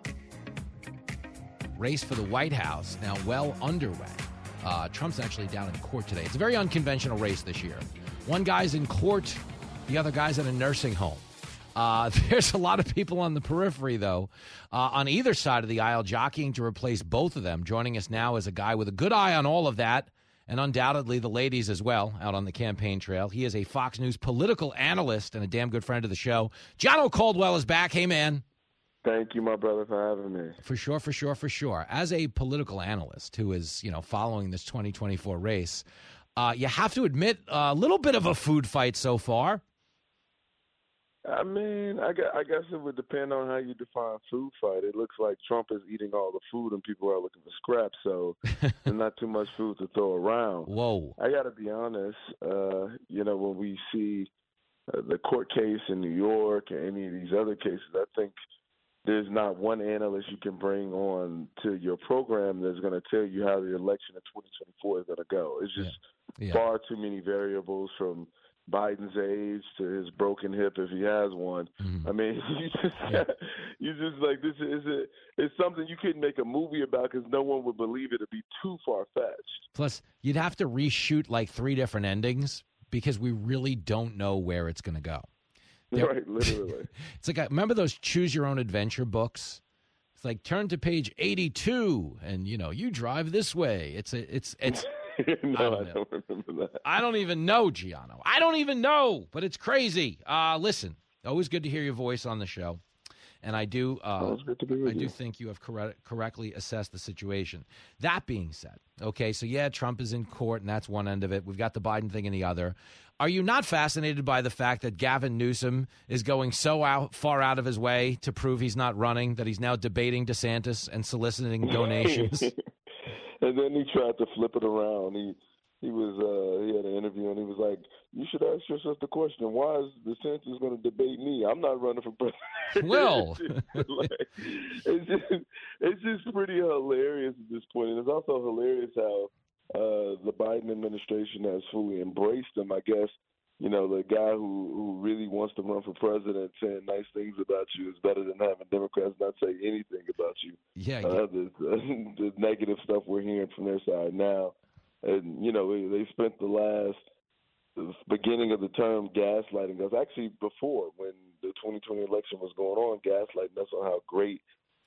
Race for the White House now well underway. Uh, Trump's actually down in court today. It's a very unconventional race this year. One guy's in court, the other guy's in a nursing home. Uh, there's a lot of people on the periphery, though, uh, on either side of the aisle, jockeying to replace both of them. Joining us now is a guy with a good eye on all of that, and undoubtedly the ladies as well out on the campaign trail. He is a Fox News political analyst and a damn good friend of the show. Gianno Caldwell is back. Hey, man. Thank you, my brother, for having me. For sure, for sure, for sure. As a political analyst who is, you know, following this 2024 race, uh, you have to admit a little bit of a food fight so far. I mean, I guess, I guess it would depend on how you define food fight. It looks like Trump is eating all the food and people are looking for scraps, so there's not too much food to throw around. Whoa. I got to be honest, uh, you know, when we see uh, the court case in New York and any of these other cases, I think there's not one analyst you can bring on to your program that's going to tell you how the election in 2024 is going to go. It's just Yeah. far too many variables from Biden's age to his broken hip if he has one. Mm-hmm. I mean, you just you just like this is it. It's something you couldn't make a movie about because no one would believe it. It'd be too far fetched. Plus, you'd have to reshoot like three different endings because we really don't know where it's going to go. There- Right, literally. It's like, remember those choose your own adventure books? It's like turn to page 82 and, you know, you drive this way. It's a, it's, it's, no, I don't don't, remember that. I don't even know, Gianno. I don't even know, but it's crazy. Uh, listen, always good to hear your voice on the show. And I do, uh, Always good to be with I do think you have correct, correctly assessed the situation. That being said, okay, so yeah, Trump is in court, and that's one end of it. We've got the Biden thing in the other. Are you not fascinated by the fact that Gavin Newsom is going so out, far out of his way to prove he's not running that he's now debating DeSantis and soliciting donations? and then he tried to flip it around. He he was uh he had an interview and he was like, "You should ask yourself the question: Why is DeSantis going to debate me? I'm not running for president." Well. it's, like, it's just it's just pretty hilarious at this point, and it's also hilarious how uh the Biden administration has fully embraced him. I guess you know the guy who who really wants to run for president saying nice things about you is better than having Democrats not say anything about you. Yeah, uh, the, the negative stuff we're hearing from their side now, and you know they, they spent the last the beginning of the term gaslighting us. Actually, before when the 2020 election was going on, gaslighting us on how great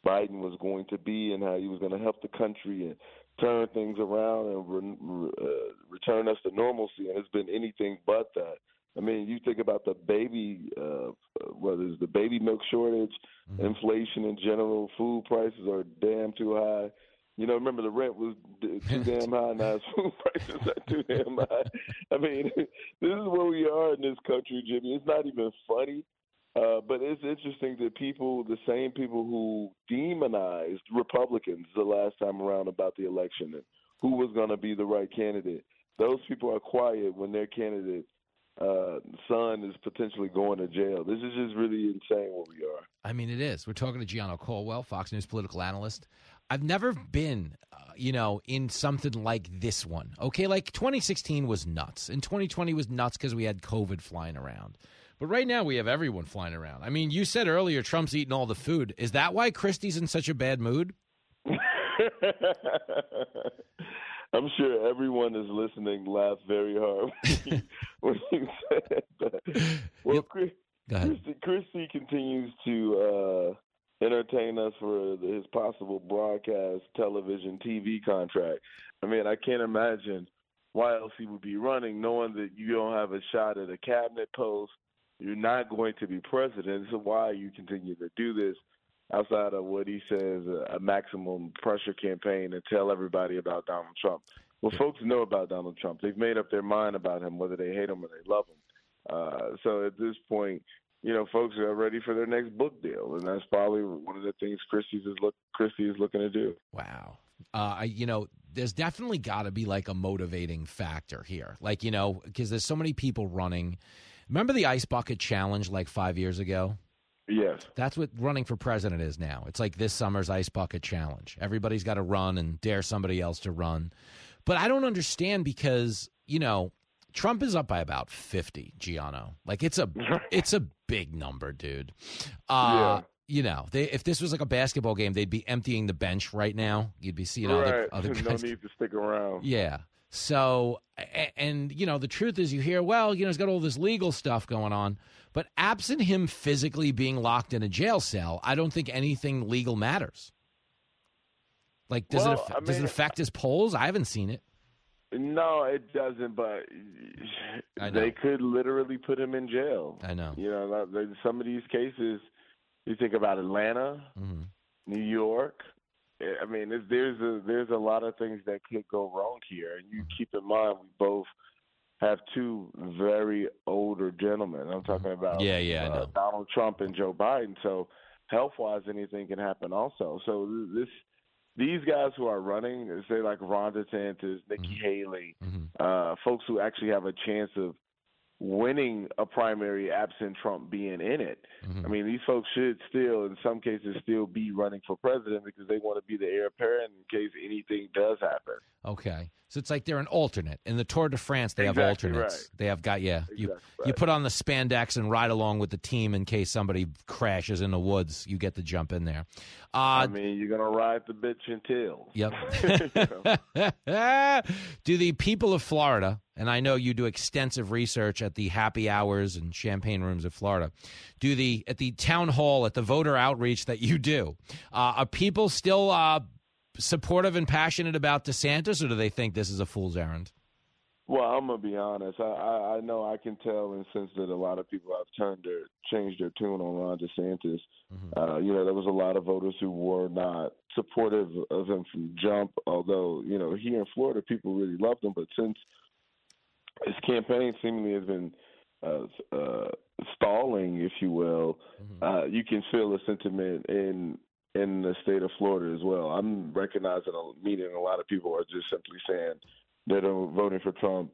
Biden was going to be and how he was going to help the country and turn things around and re- uh, return us to normalcy, and it's been anything but that. I mean, you think about the baby, uh, whether it's the baby milk shortage, mm-hmm. inflation in general, food prices are damn too high. You know, remember the rent was too damn high, now food prices are too damn high. I mean, this is where we are in this country, Jimmy. It's not even funny. Uh, but it's interesting that people, the same people who demonized Republicans the last time around about the election and who was going to be the right candidate, those people are quiet when their candidate uh, son is potentially going to jail. This is just really insane where we are. I mean, it is. We're talking to Gianno Caldwell, Fox News political analyst. I've never been, uh, you know, in something like this one. Okay, like 2016 was nuts, and 2020 was nuts because we had COVID flying around. But right now we have everyone flying around. I mean, you said earlier Trump's eating all the food. Is that why Christie's in such a bad mood? I'm sure everyone is listening laughed very hard when you said that. Well, yep. Chris, Christie, Christie continues to uh, entertain us for his possible broadcast television TV contract. I mean, I can't imagine why else he would be running, knowing that you don't have a shot at a cabinet post you're not going to be president. So why you continue to do this outside of what he says a maximum pressure campaign and tell everybody about Donald Trump? Well, folks know about Donald Trump. They've made up their mind about him, whether they hate him or they love him. Uh, so at this point, you know, folks are ready for their next book deal, and that's probably one of the things Christie's is look Christie is looking to do. Wow. Uh, you know, there's definitely got to be like a motivating factor here, like you know, because there's so many people running Remember the ice bucket challenge like five years ago? Yes. That's what running for president is now. It's like this summer's ice bucket challenge. Everybody's got to run and dare somebody else to run. But I don't understand because, you know, Trump is up by about 50, Gianno. Like it's a it's a big number, dude. Uh, yeah. You know, they, if this was like a basketball game, they'd be emptying the bench right now. You'd be seeing right. other, other guys. No need to stick around. Yeah. So, and, you know, the truth is, you hear, well, you know, he's got all this legal stuff going on, but absent him physically being locked in a jail cell, I don't think anything legal matters. Like, does well, it affect, I mean, does it affect his polls? I haven't seen it. No, it doesn't. But they could literally put him in jail. I know. You know, some of these cases. You think about Atlanta, mm-hmm. New York, I mean, there's a there's a lot of things that could go wrong here, and you keep in mind we both have two very older gentlemen. I'm talking about yeah, yeah, uh, Donald Trump and Joe Biden. So health wise, anything can happen also. So this these guys who are running, say like Ron DeSantis, Nikki mm-hmm. Haley, mm-hmm. Uh, folks who actually have a chance of winning a primary absent Trump being in it. Mm-hmm. I mean, these folks should still, in some cases, still be running for president because they want to be the heir apparent in case anything does happen. Okay, so it's like they're an alternate in the Tour de France. They exactly have alternates. Right. They have got yeah. Exactly you right. you put on the spandex and ride along with the team in case somebody crashes in the woods. You get to jump in there. Uh, I mean, you're gonna ride the bitch until. Yep. do the people of Florida, and I know you do extensive research at the happy hours and champagne rooms of Florida, do the at the town hall at the voter outreach that you do? Uh, are people still uh, supportive and passionate about DeSantis, or do they think this is a fool's errand? Well, I'm gonna be honest. I, I, I know I can tell and sense that a lot of people have turned their changed their tune on Ron DeSantis. Mm-hmm. Uh, you know, there was a lot of voters who were not supportive of him from jump. Although you know, here in Florida, people really loved him. But since his campaign seemingly has been uh, uh, stalling, if you will, mm-hmm. uh, you can feel the sentiment in in the state of Florida as well. I'm recognizing a meeting a lot of people are just simply saying that they're voting for Trump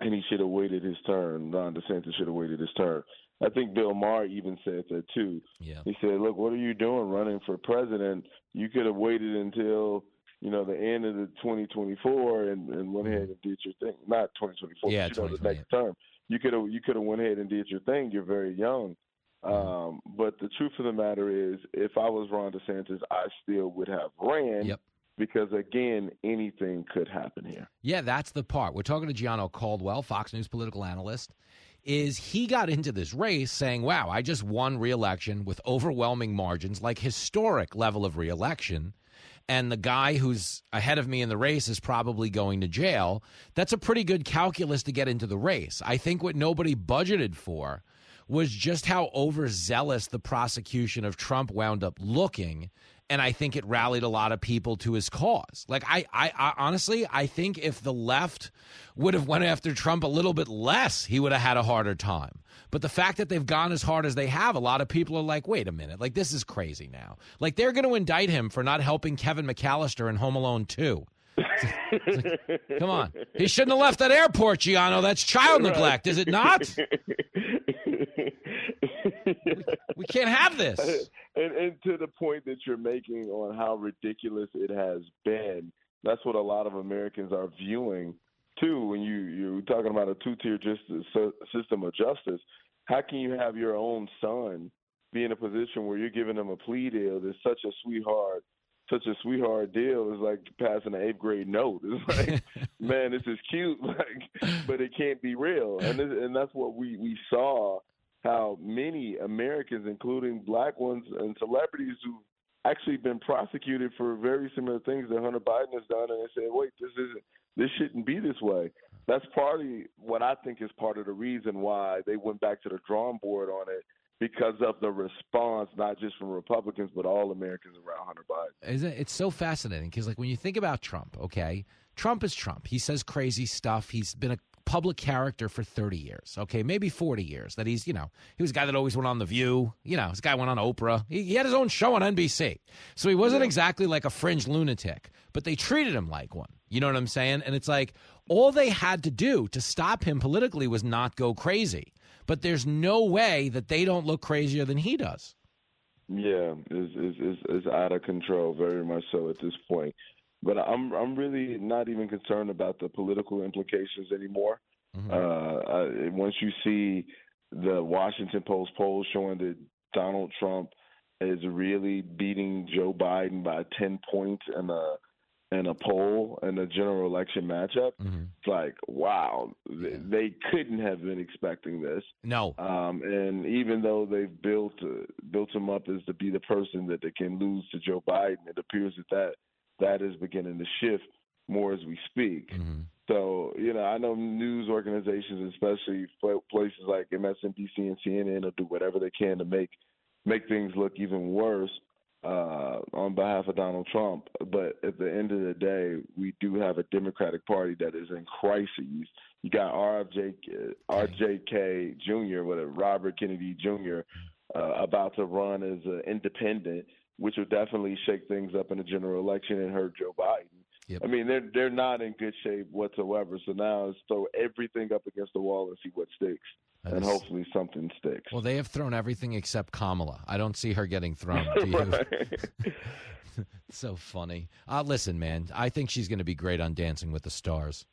and he should have waited his turn. Ron DeSantis should have waited his turn. I think Bill Maher even said that too. Yeah. He said, "Look, what are you doing running for president? You could have waited until you know the end of the 2024 and, and went ahead and did your thing. Not 2024, yeah, but, you know, the next term. You could have you could have went ahead and did your thing. You're very young." Um, but the truth of the matter is, if I was Ron DeSantis, I still would have ran. Yep. Because again, anything could happen here. Yeah, that's the part. We're talking to Gianno Caldwell, Fox News political analyst. is he got into this race saying, "Wow, I just won re-election with overwhelming margins, like historic level of re-election." And the guy who's ahead of me in the race is probably going to jail. That's a pretty good calculus to get into the race. I think what nobody budgeted for was just how overzealous the prosecution of Trump wound up looking and I think it rallied a lot of people to his cause. Like I, I, I, honestly, I think if the left would have went after Trump a little bit less, he would have had a harder time. But the fact that they've gone as hard as they have, a lot of people are like, wait a minute, like this is crazy now. Like they're going to indict him for not helping Kevin McAllister in Home Alone 2. Like, come on. He shouldn't have left that airport, Gianno. That's child neglect, is it not? we, we can't have this. And, and to the point that you're making on how ridiculous it has been, that's what a lot of Americans are viewing too. When you you're talking about a two-tier justice system of justice, how can you have your own son be in a position where you're giving him a plea deal that's such a sweetheart such a sweetheart deal. It's like passing an eighth grade note. It's like, man, this is cute, like, but it can't be real. And this, and that's what we we saw how many Americans, including black ones and celebrities who've actually been prosecuted for very similar things that Hunter Biden has done, and they say, wait, this isn't, this shouldn't be this way. That's partly what I think is part of the reason why they went back to the drawing board on it because of the response, not just from Republicans, but all Americans around Hunter Biden. Isn't it? It's so fascinating because, like, when you think about Trump, okay, Trump is Trump. He says crazy stuff. He's been a public character for 30 years, okay, maybe 40 years. That he's, you know, he was a guy that always went on The View. You know, this guy went on Oprah. He, he had his own show on NBC. So he wasn't yeah. exactly like a fringe lunatic, but they treated him like one. You know what I'm saying? And it's like all they had to do to stop him politically was not go crazy. But there's no way that they don't look crazier than he does. Yeah, is is is, is out of control, very much so at this point. But I'm I'm really not even concerned about the political implications anymore. Mm-hmm. Uh, I, once you see the Washington Post poll showing that Donald Trump is really beating Joe Biden by ten points in a in a poll in a general election matchup, mm-hmm. it's like wow, they, they couldn't have been expecting this. No. Um, and even though they've built uh, built him up as to be the person that they can lose to Joe Biden, it appears that that that is beginning to shift more as we speak. Mm-hmm. So, you know, I know news organizations, especially places like MSNBC and CNN, will do whatever they can to make make things look even worse uh, on behalf of Donald Trump. But at the end of the day, we do have a Democratic Party that is in crises. You got RFJ, RJK Jr., with Robert Kennedy Jr., uh, about to run as an independent which will definitely shake things up in the general election and hurt Joe Biden. Yep. I mean, they're they're not in good shape whatsoever. So now it's throw everything up against the wall and see what sticks, that and is... hopefully something sticks. Well, they have thrown everything except Kamala. I don't see her getting thrown. Do you? so funny. Uh, listen, man, I think she's going to be great on Dancing with the Stars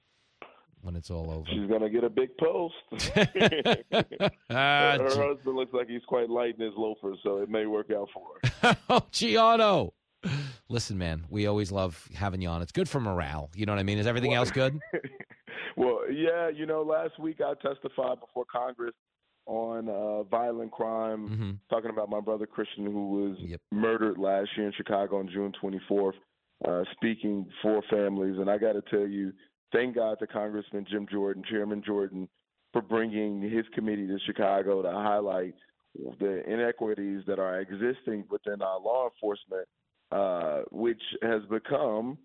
when it's all over. She's gonna get a big post. her, her husband looks like he's quite light in his loafers, so it may work out for her. oh, Gianno. Listen, man, we always love having you on. It's good for morale. You know what I mean? Is everything well, else good? well, yeah. You know, last week I testified before Congress on uh, violent crime, mm-hmm. talking about my brother Christian, who was yep. murdered last year in Chicago on June 24th, uh, speaking for families. And I got to tell you, thank God to Congressman Jim Jordan, Chairman Jordan, for bringing his committee to Chicago to highlight the inequities that are existing within our law enforcement, uh, which has become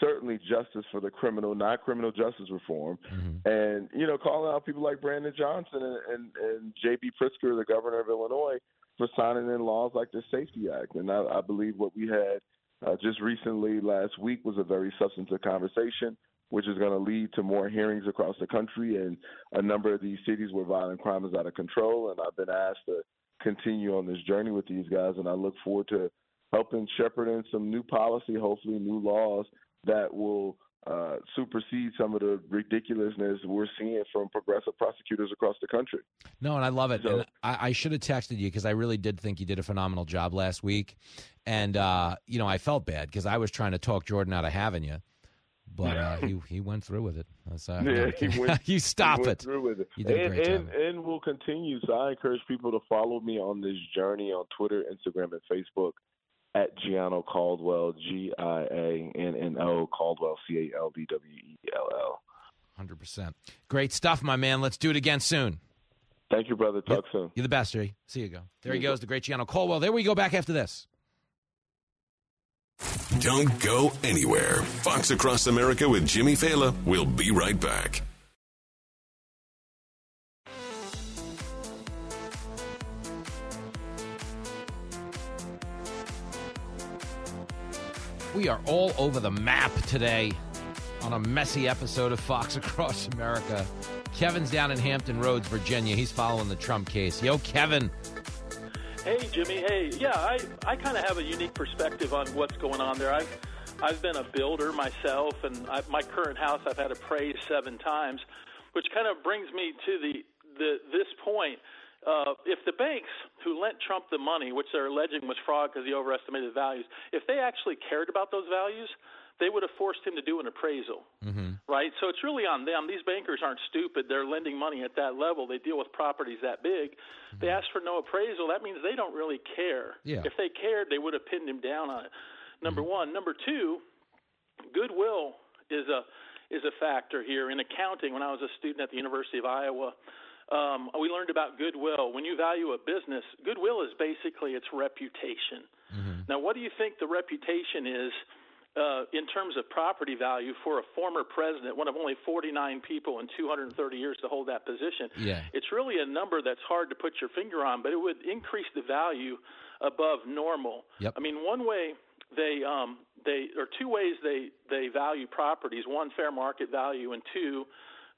certainly justice for the criminal, not criminal justice reform. Mm-hmm. And, you know, calling out people like Brandon Johnson and, and, and J.B. Pritzker, the governor of Illinois, for signing in laws like the SAFE-T Act. And I, I believe what we had uh, just recently last week was a very substantive conversation which is going to lead to more hearings across the country and a number of these cities where violent crime is out of control. And I've been asked to continue on this journey with these guys, and I look forward to helping shepherd in some new policy, hopefully new laws that will uh, supersede some of the ridiculousness we're seeing from progressive prosecutors across the country. No, and I love it. So, I, I, should have texted you because I really did think you did a phenomenal job last week, and uh, you know I felt bad because I was trying to talk Jordan out of having you but uh, he he went through with it. That's, uh, Yeah, he went- you stop he went it. Through with it. You did a and, great and, job. and we'll continue. So I encourage people to follow me on this journey on Twitter, Instagram, and Facebook at Gianno Caldwell, G I A N N O Caldwell, C A L D W E L L. Hundred percent. Great stuff, my man. Let's do it again soon. Thank you, brother. Talk soon. You're the best, Jay. See you go. There he go. goes, the great Gianno Caldwell. There we go. Back after this. Don't go anywhere. Fox Across America with Jimmy Failla. We'll be right back. We are all over the map today on a messy episode of Fox Across America. Kevin's down in Hampton Roads, Virginia. He's following the Trump case. Yo, Kevin. Hey, Jimmy. Hey, yeah, I, I kind of have a unique perspective on what's going on there. I've I've been a builder myself, and I, my current house I've had appraised seven times, which kind of brings me to the, the this point. Uh, if the banks who lent Trump the money, which they're alleging was fraud because he overestimated values, if they actually cared about those values, they would have forced him to do an appraisal Mm-hmm. right? So it's really on them. These bankers aren't stupid. They're lending money at that level. They deal with properties that big. They ask for no appraisal. That means they don't really care. Yeah. If they cared, they would have pinned him down on it. Number one. Number two, goodwill is a is a factor here in accounting. When I was a student at the University of Iowa, um, we learned about goodwill. When you value a business, goodwill is basically its reputation. Now, what do you think the reputation is uh, in terms of property value for a former president, one of only 49 people in 230 years to hold that position? Yeah. It's really a number that's hard to put your finger on, but it would increase the value above normal. Yep. I mean, one way they um, they or two ways they they value properties: one, fair market value, and two,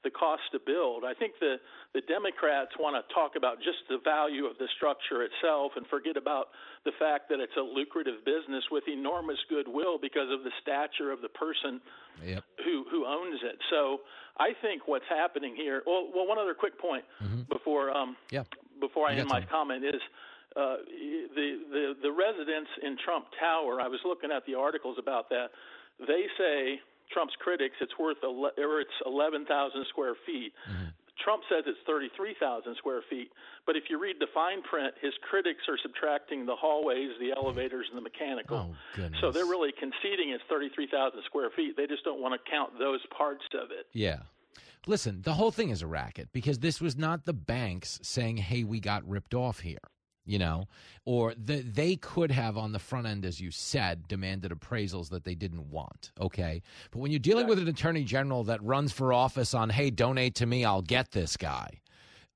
the cost to build. I think the the Democrats want to talk about just the value of the structure itself and forget about the fact that it's a lucrative business with enormous goodwill because of the stature of the person Yep. who who owns it. So I think what's happening here. Well, well, one other quick point before um Yeah. before I You end my comment is uh, the the the residents in Trump Tower. I was looking at the articles about that. They say Trump's critics it's worth ele- or it's eleven thousand square feet. Mm-hmm. Trump says it's 33,000 square feet, but if you read the fine print, his critics are subtracting the hallways, the elevators, and the mechanical. Oh. So they're really conceding it's 33,000 square feet. They just don't want to count those parts of it. Yeah. Listen, the whole thing is a racket because this was not the banks saying, "Hey, we got ripped off here," you know, or the, they could have on the front end, as you said, demanded appraisals that they didn't want. Okay, but when you're dealing with an attorney general that runs for office on, "Hey, donate to me, I'll get this guy,"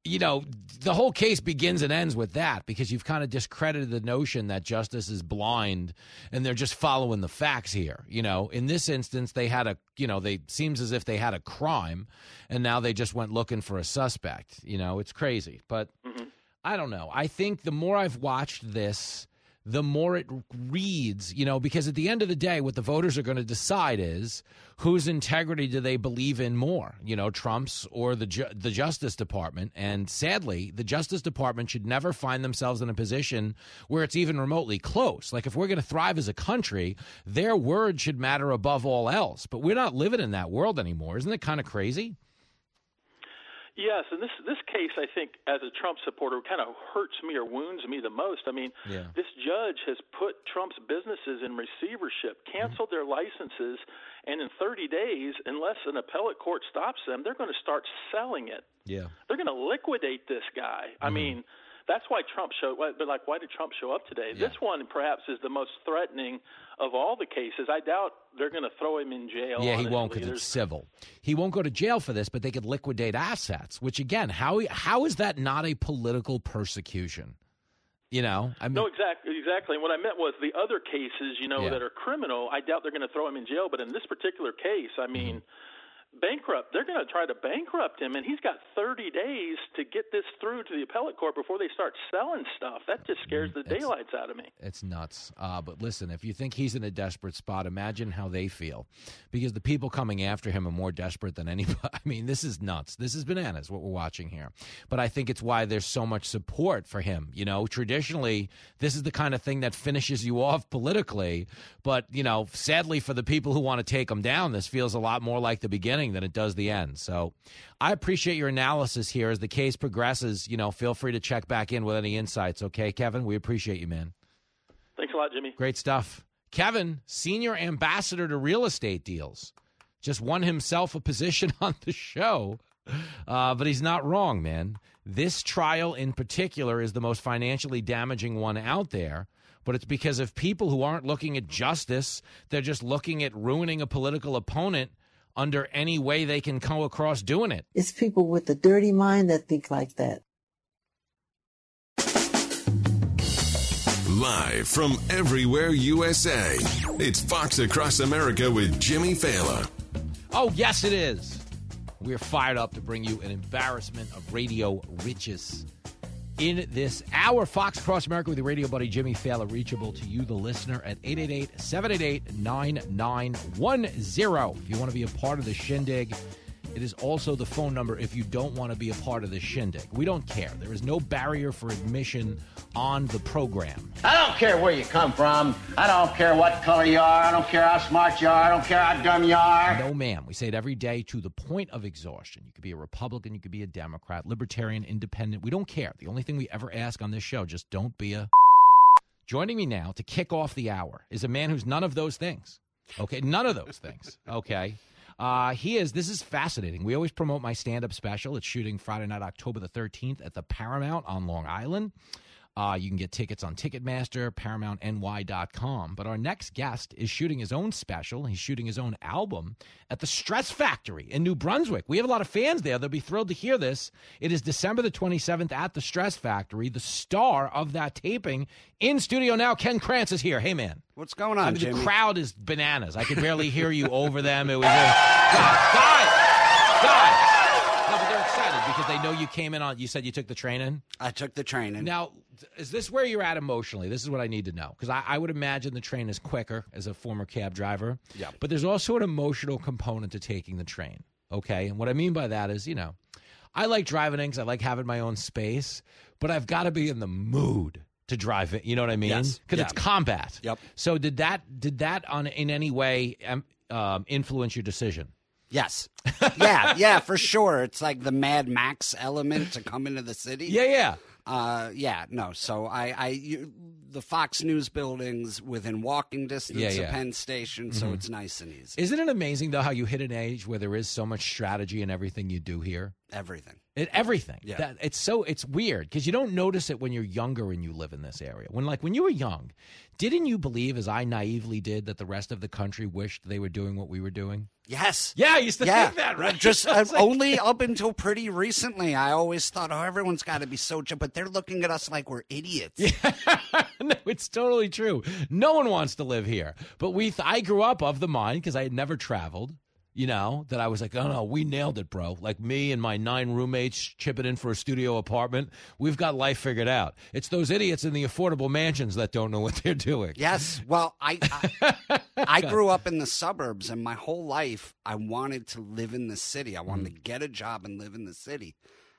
you know, the whole case begins and ends with that because you've kind of discredited the notion that justice is blind and they're just following the facts here. You know, in this instance, they had a, you know, they seems as if they had a crime and now they just went looking for a suspect. You know, it's crazy. But mm-hmm. I don't know. I think the more I've watched this, the more it reads, you know, because at the end of the day, what the voters are going to decide is whose integrity do they believe in more, you know, Trump's or the ju- the Justice Department. And sadly, the Justice Department should never find themselves in a position where it's even remotely close. Like if we're going to thrive as a country, their word should matter above all else. But we're not living in that world anymore. Isn't it kind of crazy? Yes, and this this case, I think, as a Trump supporter, kind of hurts me or wounds me the most. I mean, Yeah. this judge has put Trump's businesses in receivership, canceled their licenses, and in 30 days, unless an appellate court stops them, they're going to start selling it. Yeah. They're going to liquidate this guy. I mm-hmm. mean, that's why Trump showed. But like, why did Trump show up today? This one, perhaps, is the most threatening of all the cases. I doubt they're going to throw him in jail. Yeah, he won't because it's civil. He won't go to jail for this, but they could liquidate assets. Which again, how how is that not a political persecution? You know, I mean, no, exactly, exactly. And what I meant was the other cases, you know, Yeah. that are criminal. I doubt they're going to throw him in jail, but in this particular case, I mean, mm-hmm. Bankrupt. They're going to try to bankrupt him, and he's got 30 days to get this through to the appellate court before they start selling stuff. That just scares the daylights out of me. It's nuts. Uh, but listen, if you think he's in a desperate spot, imagine how they feel, because the people coming after him are more desperate than anybody. I mean, this is nuts. This is bananas what we're watching here. But I think it's why there's so much support for him. You know, traditionally, this is the kind of thing that finishes you off politically. But you know, sadly for the people who want to take him down, this feels a lot more like the beginning than it does the end. So I appreciate your analysis here as the case progresses. You know, feel free to check back in with any insights. Okay, Kevin, we appreciate you, man. Thanks a lot, Jimmy. Great stuff. Kevin, senior ambassador to real estate deals, just won himself a position on the show. Uh, but he's not wrong, man. This trial in particular is the most financially damaging one out there but it's because of people who aren't looking at justice. They're just looking at ruining a political opponent under any way they can come across doing it. It's people with a dirty mind that think like that. Live from everywhere USA, it's Fox Across America with Jimmy Failla. Oh, yes, it is. We're fired up to bring you an embarrassment of radio riches in this hour. Fox Across America with your radio buddy Jimmy Failla, reachable to you, the listener, at 888 788 9910. If you want to be a part of the shindig, it is also the phone number if you don't want to be a part of the shindig. We don't care. There is no barrier for admission on the program. I don't care where you come from. I don't care what color you are. I don't care how smart you are. I don't care how dumb you are. No, ma'am. We say it every day to the point of exhaustion. You could be a Republican, you could be a Democrat, Libertarian, Independent. We don't care. The only thing we ever ask on this show, just don't be a. Joining me now to kick off the hour is a man who's none of those things. Okay, none of those things. Okay. Uh, he is. This is fascinating. We always promote my stand-up special. It's shooting Friday night, October the thirteenth, at the Paramount on Long Island. Uh, you can get tickets on Ticketmaster, ParamountNY.com. But our next guest is shooting his own special. He's shooting his own album at the Stress Factory in New Brunswick. We have a lot of fans there. They'll be thrilled to hear this. It is December the 27th at the Stress Factory. The star of that taping in studio now, Ken Krantz, is here. Hey, man. What's going on, I mean, the crowd is bananas. I could barely hear you over them. It was a guys, guys. No, but they're excited because they know you came in on. You said you took the train in. I took the train in. Now, is this where you're at emotionally? This is what I need to know because I, I would imagine the train is quicker as a former cab driver. Yeah. But there's also an emotional component to taking the train. Okay, and what I mean by that is, you know, I like driving in because I like having my own space, but I've got to be in the mood to drive it. You know what I mean? Yes. Because Yeah. it's combat. Yep. So did that did that on in any way um, influence your decision? Yes. yeah, yeah, for sure. It's like the Mad Max element to come into the city. Yeah, yeah. Uh, yeah, no. So I, I, you, the Fox News buildings within walking distance Yeah, yeah. of Penn Station, so Mhm. it's nice and easy. Isn't it amazing though how you hit an age where there is so much strategy in everything you do here? Everything. It, everything. Yeah. That, it's so it's weird because you don't notice it when you're younger and you live in this area. When like when you were young, didn't you believe, as I naively did, that the rest of the country wished they were doing what we were doing? Yes. Yeah, I used to yeah. think that, right? Just uh, like- only up until pretty recently, I always thought, oh, everyone's got to be so, but they're looking at us like we're idiots. no, it's totally true. No one wants to live here. But we, th- I grew up of the mind because I had never traveled. You know that I was like, oh no, we nailed it, bro. Like me and my nine roommates chipping in for a studio apartment. We've got life figured out. It's those idiots in the affordable mansions that don't know what they're doing. Yes. Well, I I, I grew up in the suburbs, and my whole life I wanted to live in the city. I wanted Mm. to get a job and live in the city.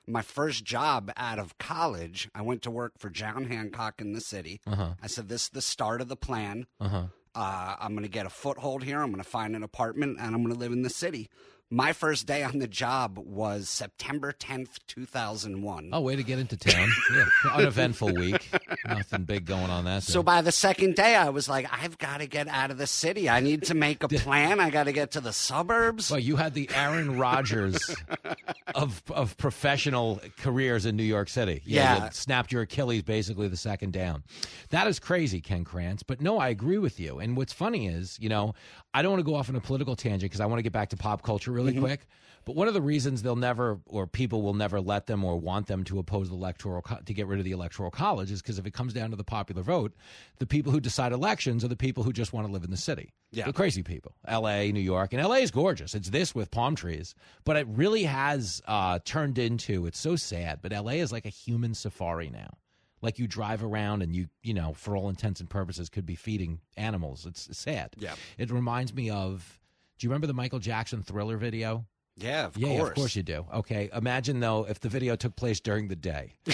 My first job out of college, I went to work for John Hancock in the city. Uh-huh. I said, "This is the start of the plan. Uh huh. Uh, I'm going to get a foothold here. I'm going to find an apartment, and I'm going to live in the city." My first day on the job was September 10th, 2001. Oh, way to get into town. Yeah, uneventful week. Nothing big going on that. So day. by the second day, I was like, I've got to get out of the city. I need to make a plan. I got to get to the suburbs. Well, you had the Aaron Rodgers of of professional careers in New York City. Yeah. you snapped your Achilles basically the second down. That is crazy, Ken Krantz. But no, I agree with you. And what's funny is, you know, I don't want to go off on a political tangent because I want to get back to pop culture really Mhm. quick. But one of the reasons they'll never, or people will never let them or want them to oppose the electoral co- to get rid of the electoral college is because if it comes down to the popular vote, the people who decide elections are the people who just want to live in the city. Yeah. The crazy people. L.A., New York, and L.A. is gorgeous. It's this with palm trees, but it really has uh, turned into. It's so sad, but L.A. is like a human safari now. Like you drive around and you, you know, for all intents and purposes, could be feeding animals. It's, sad. Yeah. It reminds me of. Do you remember the Michael Jackson Thriller video? Yeah, of yeah, course. yeah, of course you do. Okay, imagine though if the video took place during the day.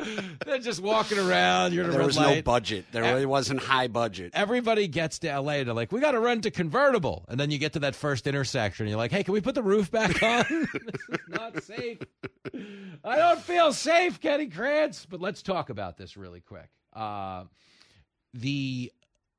They're just walking around. You're There was no budget. There really wasn't high budget. Everybody gets to LA. They're like, we got to run to convertible, and then you get to that first intersection. And you're like, hey, can we put the roof back on? this is not safe. I don't feel safe, Kenny Krantz. But let's talk about this really quick. Uh, the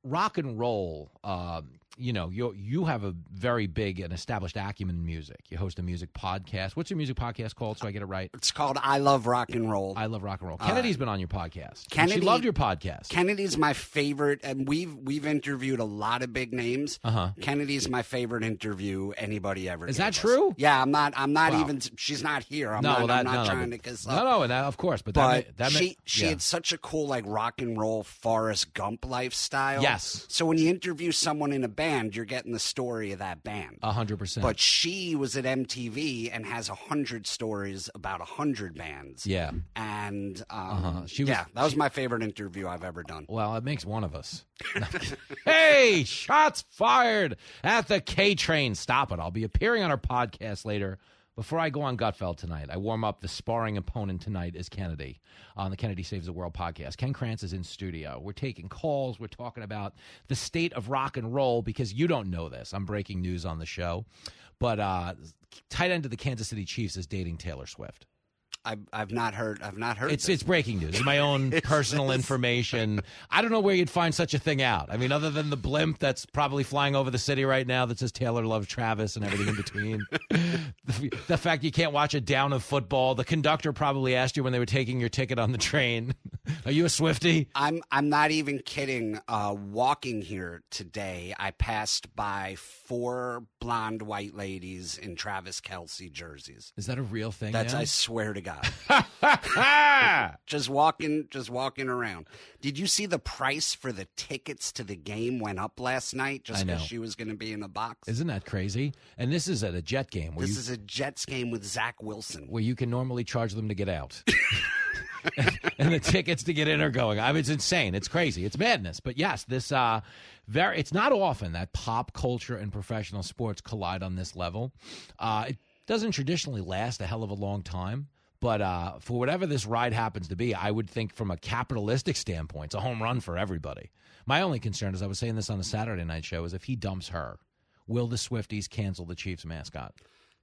rock and roll. Um, you know, you you have a very big and established acumen in music. You host a music podcast. What's your music podcast called? So I get it right. It's called I Love Rock and Roll. I love rock and roll. Uh, Kennedy's been on your podcast. Kennedy she loved your podcast. Kennedy's my favorite, and we've we've interviewed a lot of big names. Uh-huh. Kennedy's my favorite interview anybody ever. Is that us. true? Yeah, I'm not. I'm not Wow. even. She's not here. I'm no, not, well, that, I'm not no, no, trying but- to kiss no, no, and that, of course, but, that, But that ma- she she yeah. had such a cool like rock and roll Forrest Gump lifestyle. Yes. So when you interview someone in a band, you're getting the story of that band. A hundred percent. But she was at MTV and has a hundred stories about a hundred bands. Yeah. And um, Uh-huh. She was- yeah, that was my favorite interview I've ever done. Well, it makes one of us. hey, shots fired at the K train. Stop it. I'll be appearing on our podcast later. Before I go on Gutfeld tonight, I warm up the sparring opponent tonight is Kennedy on the Kennedy Saves the World podcast. Ken Krantz is in studio. We're taking calls. We're talking about the state of rock and roll because you don't know this. I'm breaking news on the show. But uh, tight end of the Kansas City Chiefs is dating Taylor Swift. I've I've not heard. I've not heard. It's this. it's breaking news. It's my own personal information. I don't know where you'd find such a thing out. I mean, other than the blimp that's probably flying over the city right now that says Taylor loves Travis and everything in between. the, the fact you can't watch a down of football. The conductor probably asked you when they were taking your ticket on the train, "Are you a Swifty?" I'm I'm not even kidding. Uh, walking here today, I passed by four blonde white ladies in Travis Kelce jerseys. Is that a real thing? That's now? I swear to God. just walking, just walking around. Did you see the price for the tickets to the game went up last night just because she was going to be in the box? Isn't that crazy? And this is at a Jet game where This you is a Jets game with Zach Wilson. where you can normally charge them to get out. and the tickets to get in are going. I mean, it's insane. It's crazy. It's madness. But yes, this uh, very. It's not often that pop culture and professional sports collide on this level. Uh, it doesn't traditionally last a hell of a long time. But uh, for whatever this ride happens to be, I would think from a capitalistic standpoint, it's a home run for everybody. My only concern, as I was saying this on the Saturday night show, is if he dumps her, will the Swifties cancel the Chiefs mascot?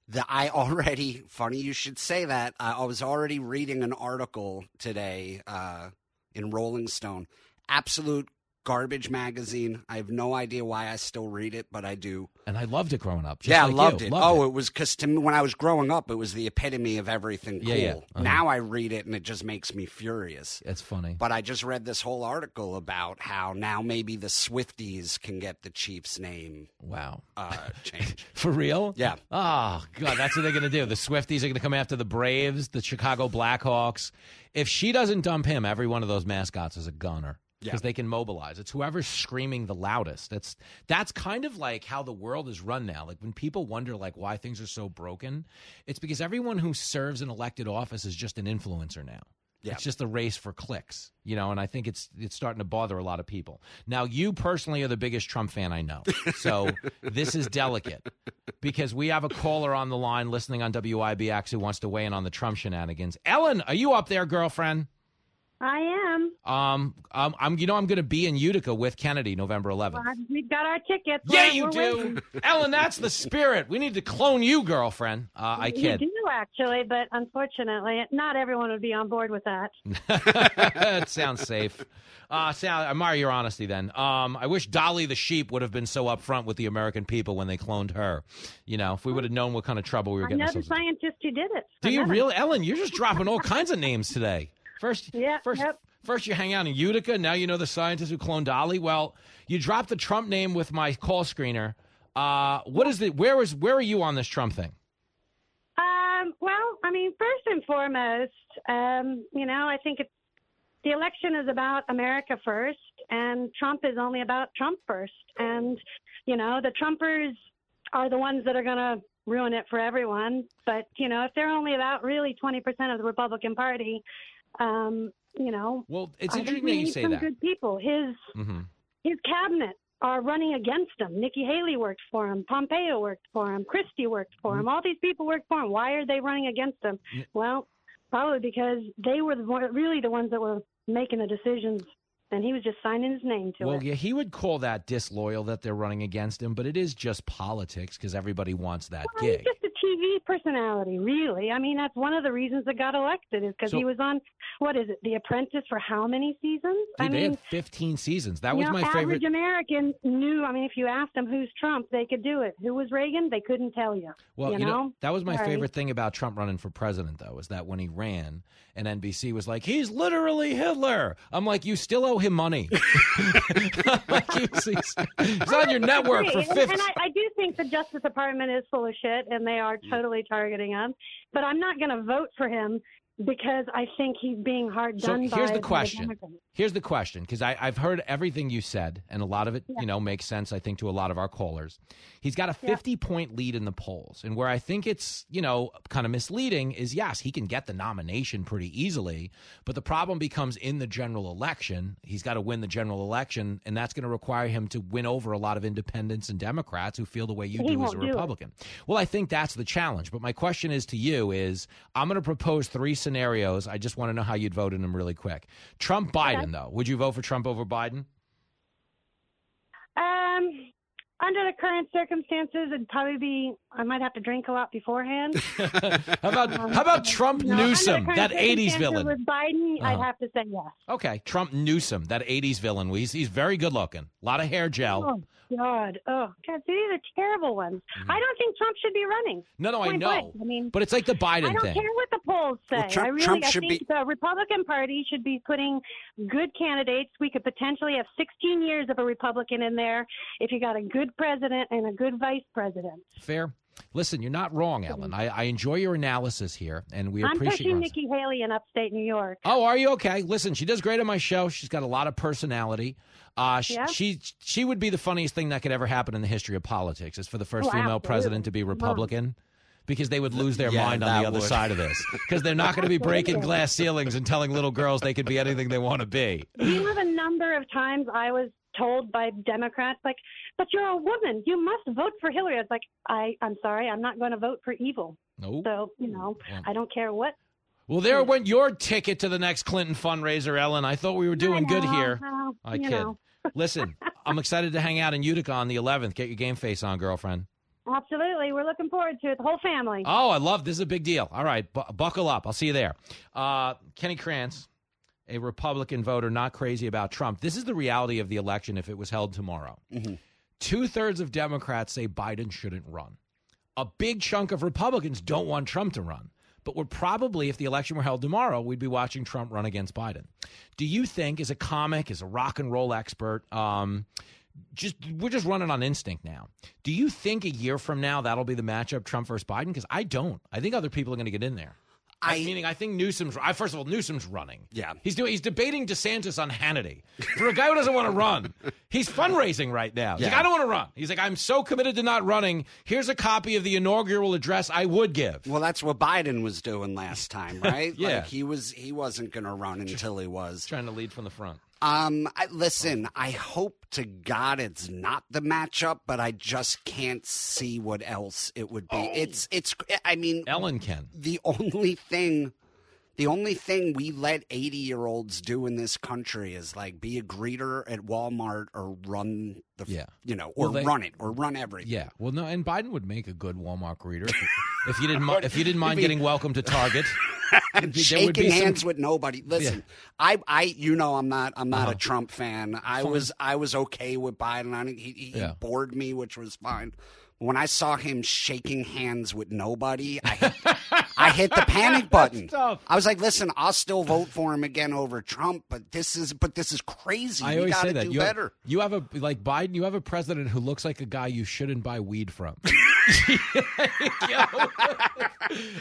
The, I already, funny you should say that. I, was already reading an article today uh, in Rolling Stone. Absolute garbage magazine. I have no idea why I still read it, but I do. And I loved it growing up. just yeah, like I loved you. it. Loved oh, it, was because to me, when I was growing up, it was the epitome of everything cool. Yeah, yeah. Uh-huh. Now I read it and it just makes me furious. It's funny. But I just read this whole article about how now maybe the Swifties can get the Chiefs' name. Wow. Uh, changed. For real? Yeah. Oh, God, that's what they're going to do. The Swifties are going to come after the Braves, the Chicago Blackhawks. If she doesn't dump him, every one of those mascots is a gunner. Yeah. Because they can mobilize. It's whoever's screaming the loudest. That's that's kind of like how the world is run now. Like when people wonder like why things are so broken, it's because everyone who serves an elected office is just an influencer now. Yeah. It's just a race for clicks, you know, and I think it's it's starting to bother a lot of people. Now, you personally are the biggest Trump fan I know, so this is delicate because we have a caller on the line listening on WIBX who wants to weigh in on the Trump shenanigans. Ellen, are you up there, girlfriend? I am. Um, um I'm, you know, I'm going to be in Utica with Kennedy November 11th. Well, We've got our tickets. Yeah, We're- you do, waiting. Ellen. That's the spirit. We need to clone you, girlfriend. Uh, I You do actually, but unfortunately, not everyone would be on board with that. it sounds safe. Uh, I admire your honesty. Then, um, I wish Dolly the sheep would have been so upfront with the American people when they cloned her. You know, if we would have known what kind of trouble we were getting into. scientist who did it. Do you really, Ellen? You're just dropping all kinds of names today. First, Yeah, first, yep. first you hang out in Utica. Now you know the scientist who cloned Dolly. Well, you dropped the Trump name with my call screener. Uh, what is the? Where is? Where are you on this Trump thing? Um, well, I mean, first and foremost, um, you know, I think it's, the election is about America first, and Trump is only about Trump first. And, you know, the Trumpers are the ones that are going to ruin it for everyone. But, you know, if they're only about really 20% of the Republican Party, um, you know, Well, it's interesting that you say some that. good people. His Mhm. his cabinet are running against him. Nikki Haley worked for him. Pompeo worked for him. Christie worked for Mm-hmm. him. All these people worked for him. Why are they running against him? Well, probably because they were the, really the ones that were making the decisions, and he was just signing his name to Well, it. Well, yeah, he would call that disloyal that they're running against him, but it is just politics because everybody wants that Well, gig. He's just a TV personality, really. I mean, that's one of the reasons that got elected is because So- he was on what is it, The Apprentice, for how many seasons? I Dude, they mean, had 15 seasons. That was know, my average favorite. American knew. I mean, if you asked them who's Trump, they could do it. Who was Reagan? They couldn't tell you. Well, you, you know, that was my Sorry. favorite thing about Trump running for president, though, is that when he ran and NBC was like, he's literally Hitler. I'm like, you still owe him money. like, he's, he's- he's on your network for Agree. And- 50. And I, I do think the Justice Department is full of shit, and they are totally targeting him. But I'm not going to vote for him because I think he's being hard So done by. here's the question. Here's the question because I've heard everything you said, and a lot of it, you know, makes sense. I think to a lot of our callers. He's got a 50 point lead in the polls, and where I think it's you know kind of misleading is yes, he can get the nomination pretty easily, but the problem becomes in the general election. He's got to win the general election, and that's going to require him to win over a lot of independents and Democrats who feel the way you He do as a. Republican. Well, I think that's the challenge. But my question is to you is I'm going to propose three scenarios. I just want to know how you'd vote in them really quick. Trump Biden though. Would you vote for Trump over Biden? Um, under the current circumstances, it'd probably be. I might have to drink a lot beforehand. how about how about Trump No, Newsom, that 80s villain? With Biden, I'd Uh-huh. have to say yes. Okay, Trump Newsom, that 80s villain. He's, he's very good looking. A lot of hair gel. Oh God! Oh God! See these are terrible ones. I don't think Trump should be running. Mm-hmm. No, no, I know. blank. I mean, But it's like the Biden thing. I don't thing. care what the polls say. Well, Trump- I really, Trump I think be- the Republican Party should be putting good candidates. We could potentially have 16 years of a Republican in there if you got a good president and a good vice president. Fair. Listen, you're not wrong, Ellen. I, I enjoy your analysis here, and we I'm appreciate pushing your Nikki Haley in upstate New York. Oh, are you okay? Listen, she does great on my show. She's got a lot of personality. Uh, sh- Yeah. She she would be the funniest thing that could ever happen in the history of politics. Is for the first Oh, female absolutely. president to be Republican. Because they would lose their Yeah, mind on the other would. side of this. Because they're not going to be breaking glass ceilings and telling little girls they could be anything they want to be. Do you know the number of times I was told by Democrats, like, but you're a woman, you must vote for Hillary? I was like, I, I'm sorry, I'm not going to vote for evil. No. So, you know, I don't care what. Well, there went your ticket to the next Clinton fundraiser, Ellen. I thought we were doing good here. well, I kid. know. Listen, I'm excited to hang out in Utica on the 11th. Get your game face on, girlfriend. Absolutely. We're looking forward to it, the whole family. Oh, I love this is a big deal. All right, bu- buckle up. I'll see you there. Uh, Kenny Krantz, a Republican voter, not crazy about Trump. This is the reality of the election if it was held tomorrow. Two thirds of Democrats say Biden shouldn't run. A big chunk of Republicans don't want Trump to run. But we're probably, if the election were held tomorrow, we'd be watching Trump run against Biden. Do you think, as a comic, as a rock and roll expert, um, just we're just running on instinct now. Do you think a year from now that'll be the matchup, Trump versus Biden? Because I don't. I think other people are going to get in there. I, meaning, I think Newsom's. I, first of all, Newsom's running. Yeah, he's doing. He's debating DeSantis on Hannity. For a guy who doesn't want to run, he's fundraising right now. He's like, Yeah. I don't want to run. He's like, I'm so committed to not running. Here's a copy of the inaugural address I would give. Well, that's what Biden was doing last time, right? Yeah. like he was he wasn't going to run until he was trying to lead from the front. Um, I, listen, I hope to God it's not the matchup, but I just can't see what else it would be. It's it's. I mean, Ellen can. The only thing. The only thing we let 80 year olds do in this country is like be a greeter at Walmart or run the, Yeah. you know, or Well, they- run it or run everything. Yeah. Well, no, and Biden would make a good Walmart greeter if, you didn't if you didn't mind he- getting welcome to Target. there would be shaking some- hands with nobody. Listen, I, I, you know, I'm not, I'm not a uh-huh. Trump fan. I Fine. was, I was okay with Biden. I, he, he Yeah. bored me, which was fine. When I saw him shaking hands with nobody, I I hit the panic button. I was like, "Listen, I'll still vote for him again over Trump, but this is, but this is crazy. I you always got say to that do you better." Have, you have a like Biden. You have a president who looks like a guy you shouldn't buy weed from.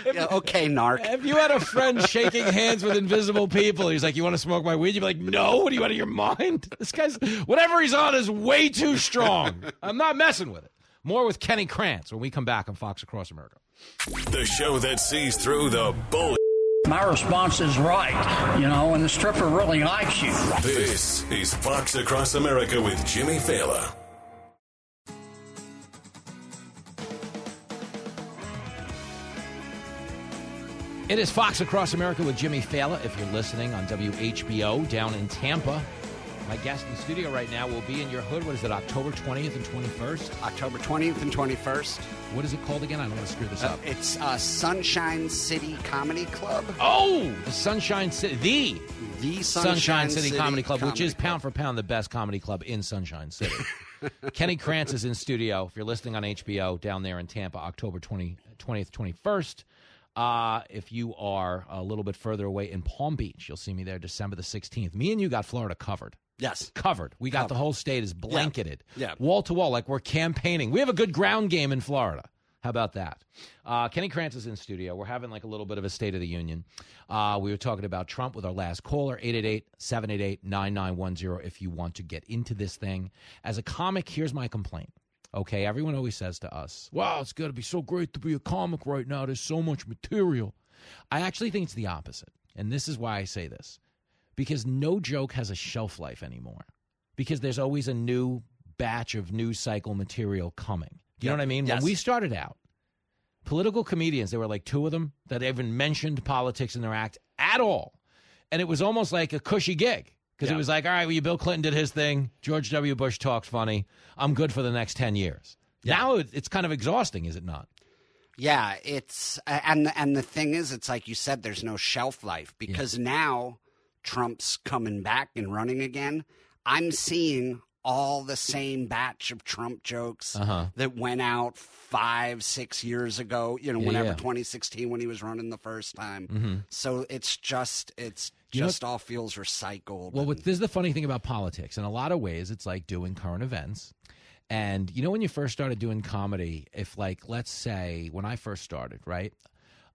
Yeah, okay, narc. If you had a friend shaking hands with invisible people, he's like, "You want to smoke my weed?" You'd be like, "No, what are you out of your mind? This guy's whatever he's on is way too strong. I'm not messing with it." More with Kenny Krantz when we come back on Fox Across America. The show that sees through the bull. My response is right, you know, and the stripper really likes you. This is Fox Across America with Jimmy Failla. It is Fox Across America with Jimmy Failla. If you're listening on WHBO down in Tampa, my guest in the studio right now will be in your hood. What is it, October 20th and 21st? October 20th and 21st. What is it called again? I don't want to screw this Uh, up. it's uh, Sunshine City Comedy Club. Oh, the Sunshine City, the The Sunshine, Sunshine City, City Comedy Club, which Comedy is pound for pound the best comedy club in Sunshine City. Kenny Krantz is in studio. If you're listening on HBO down there in Tampa, October 20, 20th, 21st. Uh, if you are a little bit further away in Palm Beach, you'll see me there December the 16th. Me and you got Florida covered. Yes. Covered. We got Covered. the whole state is blanketed. Yeah. Wall to wall, like we're campaigning. We have a good ground game in Florida. How about that? Uh, Kenny Krantz is in studio. We're having like a little bit of a State of the Union. Uh, we were talking about Trump with our last caller, 888 788 9910, if you want to get into this thing. As a comic, here's my complaint. Okay, everyone always says to us, wow, it's going to be so great to be a comic right now. There's so much material. I actually think it's the opposite. And this is why I say this because no joke has a shelf life anymore because there's always a new batch of news cycle material coming. Do you know what I mean? Yes. When we started out, political comedians, there were like two of them that even mentioned politics in their act at all. And it was almost like a cushy gig because Yeah. it was like, all right, well, Bill Clinton did his thing. George W. Bush talks funny. I'm good for the next 10 years. Now it's kind of exhausting, is it not? Yeah, it's and and the thing is, it's like you said, there's no shelf life because now Trump's coming back and running again. I'm seeing all the same batch of Trump jokes Uh-huh. that went out five, six years ago. You know, Yeah, whenever yeah. 2016 when he was running the first time. Mhm. So it's just it's You know- just all feels recycled. Well, what, this is the funny thing about politics. In a lot of ways, it's like doing current events. And you know, when you first started doing comedy, if like, let's say, when I first started, right?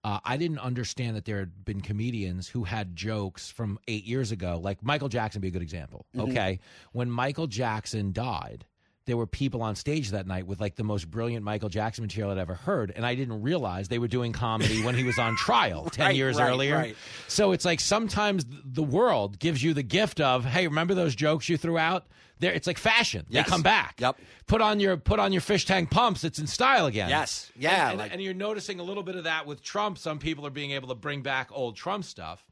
Uh, I didn't understand that there had been comedians who had jokes from eight years ago. Like Michael Jackson, would be a good example. Mhm. Okay, when Michael Jackson died, there were people on stage that night with like the most brilliant Michael Jackson material I'd ever heard, and I didn't realize they were doing comedy when he was on trial ten Right, years right, earlier. right. So it's like sometimes the world gives you the gift of, hey, remember those jokes you threw out? There, it's like fashion. Yes. They come back. Yep. Put on your put on your fish tank pumps. It's in style again. Yes. Yeah, And, and- like- and you're noticing a little bit of that with Trump. Some people are being able to bring back old Trump stuff,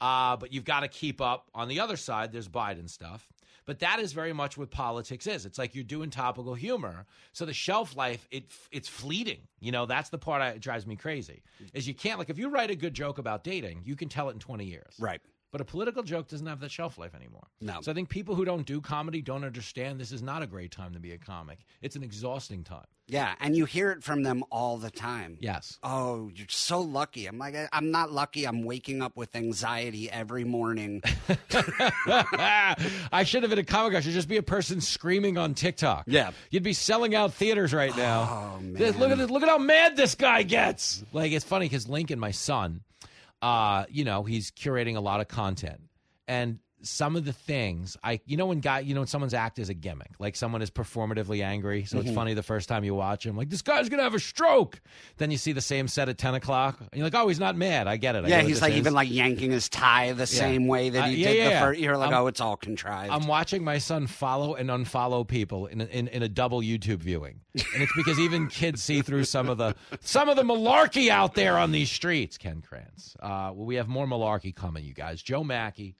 uh, but you've got to keep up. On the other side, there's Biden stuff. But that is very much what politics is. It's like you're doing topical humor, so the shelf life it it's fleeting. You know, that's the part that drives me crazy. Is you can't like if you write a good joke about dating, you can tell it in 20 years. Right. But a political joke doesn't have that shelf life anymore. No. So I think people who don't do comedy don't understand this is not a great time to be a comic. It's an exhausting time. Yeah, and you hear it from them all the time. Yes. Oh, you're so lucky. I'm like, I'm not lucky. I'm waking up with anxiety every morning. I should have been a comic. I should just be a person screaming on TikTok. Yeah. You'd be selling out theaters right now. Oh, This- Look at this, look at how mad this guy gets. Like it's funny because Lincoln, my son, uh, you know, he's curating a lot of content, and some of the things I, you know, when guy, you know, when someone's act is a gimmick, like someone is performatively angry, so it's Mhm. funny the first time you watch him, like this guy's gonna have a stroke. Then you see the same set at ten o'clock, and you're like, oh, he's not mad. I get it. I yeah, he's like is. even like yanking his tie the same way that Uh, he yeah, did yeah, the yeah. first. You're like, I'm- oh, it's all contrived. I'm watching my son follow and unfollow people in a, in, in a double YouTube viewing, and it's because even kids see through some of the some of the malarkey out there on these streets. Ken Krantz. Uh, well, we have more malarkey coming, you guys. Joe Machi,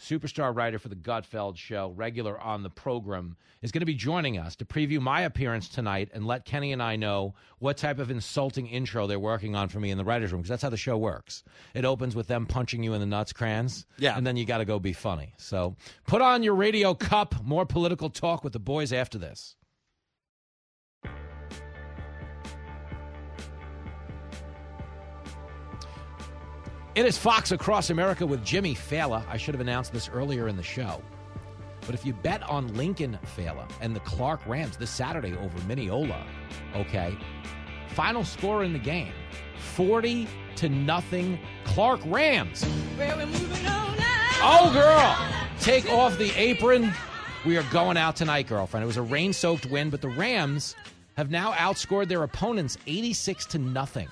superstar writer for the Gutfeld Show, regular on the program, is going to be joining us to preview my appearance tonight and let Kenny and I know what type of insulting intro they're working on for me in the writers' room because that's how the show works. It opens with them punching you in the nuts, crayons, Yeah. and then you got to go be funny. So put on your radio cup. More political talk with the boys after this. It is Fox Across America with Jimmy Failla. I should have announced this earlier in the show. But if you bet on Lincoln Failla and the Clark Rams this Saturday over Mineola, okay, Final score in the game 40 to nothing. Clark Rams. Oh, girl. Take off the apron. We are going out tonight, girlfriend. It was a rain soaked win, but the Rams have now outscored their opponents 86 to nothing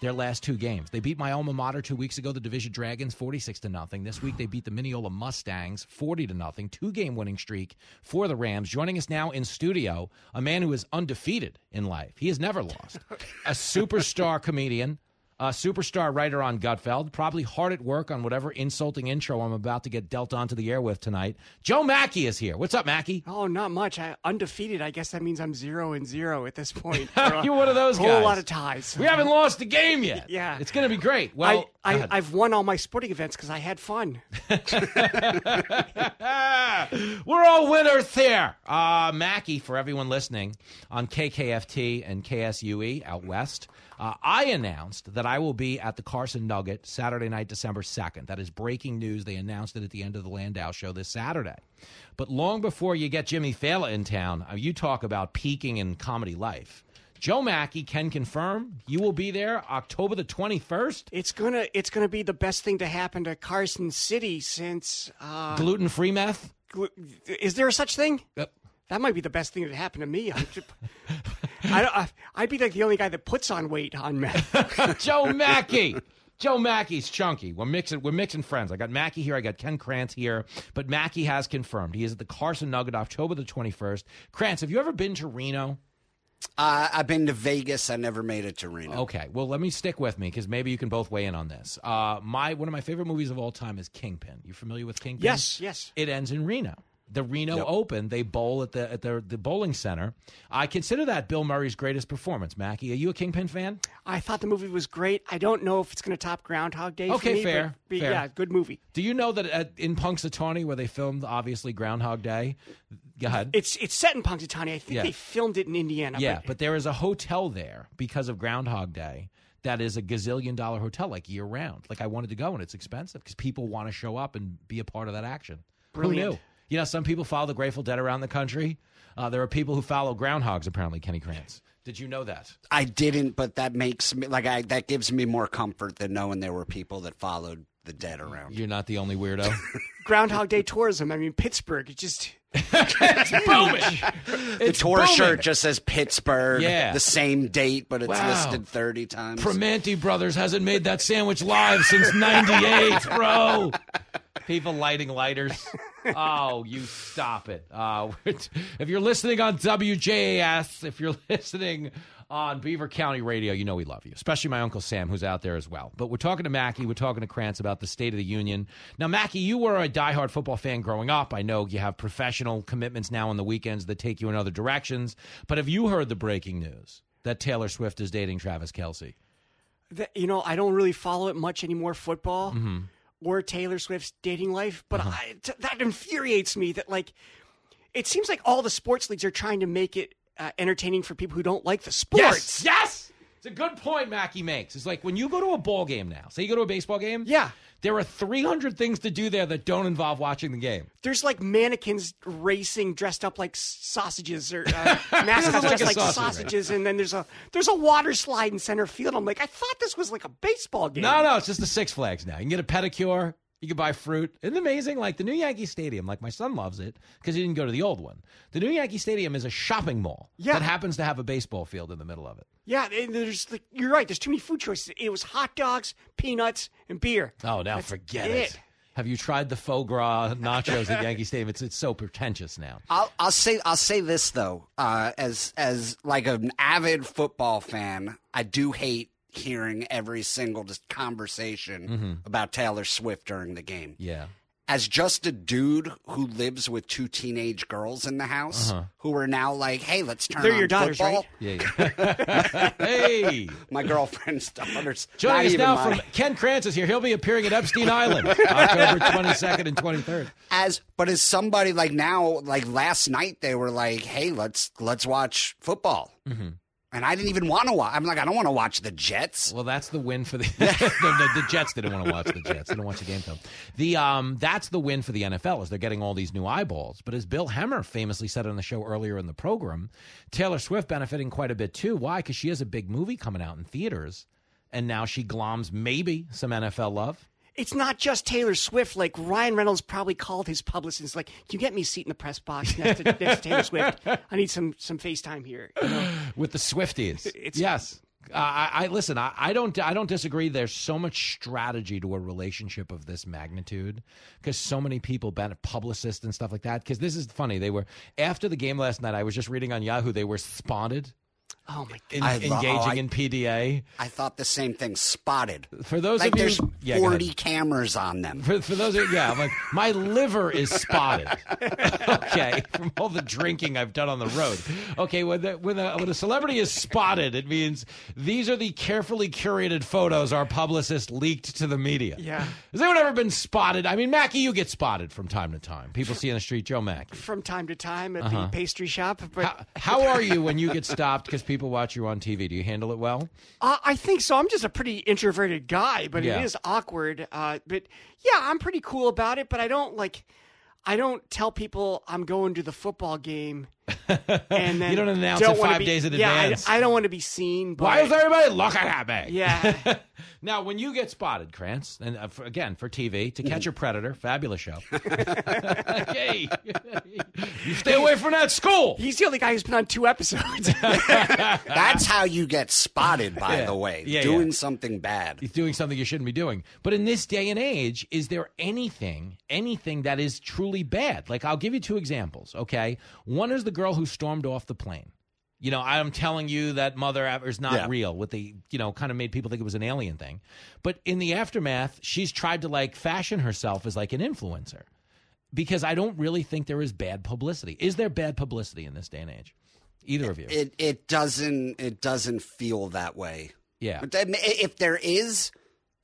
their last two games. They beat my alma mater two weeks ago, the Division Dragons, 46 to nothing. This week they beat the Mineola Mustangs 40 to nothing. Two game winning streak for the Rams. Joining us now in studio, a man who is undefeated in life. He has never lost. a superstar comedian, a superstar writer on Gutfeld, probably hard at work on whatever insulting intro I'm about to get dealt onto the air with tonight. Joe Machi is here. What's up, Machi? Oh, not much. I, undefeated. I guess that means I'm zero and zero at this point. You're one of those guys. A whole lot of ties. We haven't lost a game yet. Yeah. It's going to be great. Well, I, I've won all my sporting events because I had fun. We're all winners here. Uh, Machi, for everyone listening on KKFT and KSUE out west, uh, I announced that I will be at the Carson Nugget Saturday night, December 2nd. That is breaking news. They announced it at the end of the Landau show this Saturday. But long before you get Jimmy Failla in town, uh, you talk about peaking in comedy life. Joe Machi can confirm you will be there October the 21st. It's gonna it's gonna be the best thing to happen to Carson City since uh, Gluten free meth? glu- is there a such thing? Yep. That might be the best thing that happened to me. I'm just- I don't, I, I'd be like the only guy that puts on weight on meth. Joe Machi. Joe Machi's chunky. We're mixing. We're mixing friends. I got Machi here. I got Ken Krantz here. But Machi has confirmed he is at the Carson Nugget October the twenty first. Krantz, have you ever been to Reno? Uh, I've been to Vegas. I never made it to Reno. Okay. Well, let me stick with me because maybe you can both weigh in on this. Uh, my one of my favorite movies of all time is Kingpin. You familiar with Kingpin? Yes, yes. It ends in Reno. The Reno Yep. Open. They bowl at the at the the bowling center. I consider that Bill Murray's greatest performance. Machi, are you a Kingpin fan? I thought the movie was great. I don't know if it's going to top Groundhog Day. Okay, for me, fair, But, but fair. yeah, good movie. Do you know that at, in Punxsutawney, where they filmed obviously Groundhog Day, go ahead. It's it's set in Punxsutawney. I think Yeah. they filmed it in Indiana. yeah, but but there is a hotel there because of Groundhog Day that is a gazillion dollar hotel, like year round. Like I wanted to go, and it's expensive because people want to show up and be a part of that action. Who knew? You know, some people follow the Grateful Dead around the country. Uh, there are people who follow groundhogs. Apparently, Kenny Krantz. Did you know that? I didn't, but that makes me like I that gives me more comfort than knowing there were people that followed the dead around. You're not the only weirdo. Groundhog Day tourism. I mean, Pittsburgh. It just it's booming. the It's tour booming. shirt just says Pittsburgh. Yeah. The same date, but it's Wow. listed 30 times. Primanti Brothers hasn't made that sandwich live since '98, bro. People lighting lighters. Oh, you stop it. Uh, if you're listening on WJAS, if you're listening on Beaver County Radio, you know we love you, especially my Uncle Sam, who's out there as well. But we're talking to Machi, we're talking to Krantz about the State of the Union. Now, Machi, you were a diehard football fan growing up. I know you have professional commitments now on the weekends that take you in other directions. But have you heard the breaking news that Taylor Swift is dating Travis Kelce? that, you know I don't really follow it much anymore. Football Mm-hmm. Or Taylor Swift's dating life, but I, t- that infuriates me. That like it seems like all the sports leagues are trying to make it uh, entertaining for people who don't like the sports. Yes, yes. It's a good point Machi makes. It's like when you go to a ball game now. Say you go to a baseball game. Yeah. There are 300 things to do there that don't involve watching the game. There's like mannequins racing dressed up like sausages or uh, mascots Like dressed like sausage, sausages, and then there's a there's a water slide in center field. I'm like, I thought this was like a baseball game. No, no, it's just the Six Flags now. You can get a pedicure. You can buy fruit. Isn't it amazing? Like the new Yankee Stadium, like my son loves it because he didn't go to the old one. The new Yankee Stadium is a shopping mall Yeah. that happens to have a baseball field in the middle of it. Yeah, and there's like you're right. There's too many food choices. It was hot dogs, peanuts, and beer. Oh, now That's forget it. it. Have you tried the faux gras nachos at Yankee Stadium? It's it's so pretentious now. I'll, I'll say I'll say this though, uh, as as like an avid football fan, I do hate hearing every single just conversation Mm-hmm. about Taylor Swift during the game. Yeah. As just a dude who lives with two teenage girls in the house Uh-huh. who are now like, "Hey, let's turn They're on your daughters, football." right? Yeah. yeah. hey. My girlfriend's daughters. not Joining us now mine. from Ken Krantz is here. He'll be appearing at Epstein Island October 22nd and 23rd. as but as somebody like now like last night they were like hey let's let's watch football Mm-hmm. And I didn't even want to watch. I'm like, I don't want to watch the Jets. Well, that's the win for the the, the, the Jets. Didn't want to watch the Jets. They didn't watch the game film. The um, that's the win for the NFL is they're getting all these new eyeballs. But as Bill Hemmer famously said on the show earlier in the program, Taylor Swift benefiting quite a bit too. Why? Because she has a big movie coming out in theaters, and now she gloms maybe some NFL love. It's not just Taylor Swift. Like Ryan Reynolds probably called his publicist, like, "Can you get me a seat in the press box next to, next to Taylor Swift? I need some some FaceTime here." You know? with the Swifties. It's- yes. Uh, I, I listen. I, I don't. I don't disagree. There's so much strategy to a relationship of this magnitude because so many people, publicists and stuff like that. Because this is funny. They were after the game last night. I was just reading on Yahoo. They were spotted Oh my in, I engaging oh, I- in PDA. I thought the same thing. Spotted. For those like of you, there's Yeah, 40 cameras on them. For, for those, of, you yeah, I'm like my liver is spotted. okay, from all the drinking I've done on the road. Okay, when the, when a, when a celebrity is spotted, it means these are the carefully curated photos our publicist leaked to the media. Yeah. Has anyone ever been spotted? I mean, Machi, you get spotted from time to time. People see you in the street, Joe Machi. From time to time at Uh-huh. the pastry shop, but How, how are you when you get stopped because people watch you on TV? Do you handle it well? Uh, I think so. I'm just a pretty introverted guy, but Yeah. it is awkward. Uh, but yeah, I'm pretty cool about it. But I don't like. I don't tell people I'm going to the football game, and then You don't announce don't it five be- days in yeah, I- advance. I, don't want to be seen. By, Why is everybody looking at me? Yeah. now, when you get spotted, Krantz, and uh, for, again for TV, To Catch a Predator, fabulous show. hey, you stay away from that school. He's the only guy who's been on two episodes. That's how you get spotted, by Yeah. the way. Yeah, doing yeah. something bad. He's doing something you shouldn't be doing. But in this day and age, is there anything, anything that is truly bad? Like, I'll give you two examples, okay? One is the girl who stormed off the plane. You know, I'm telling you that Mother is not Yeah. real. With the, you know, kind of made people think it was an alien thing. But in the aftermath, she's tried to like fashion herself as like an influencer because I don't really think there is bad publicity. Is there bad publicity in this day and age? Either of you? It it doesn't it doesn't feel that way. Yeah. If there is,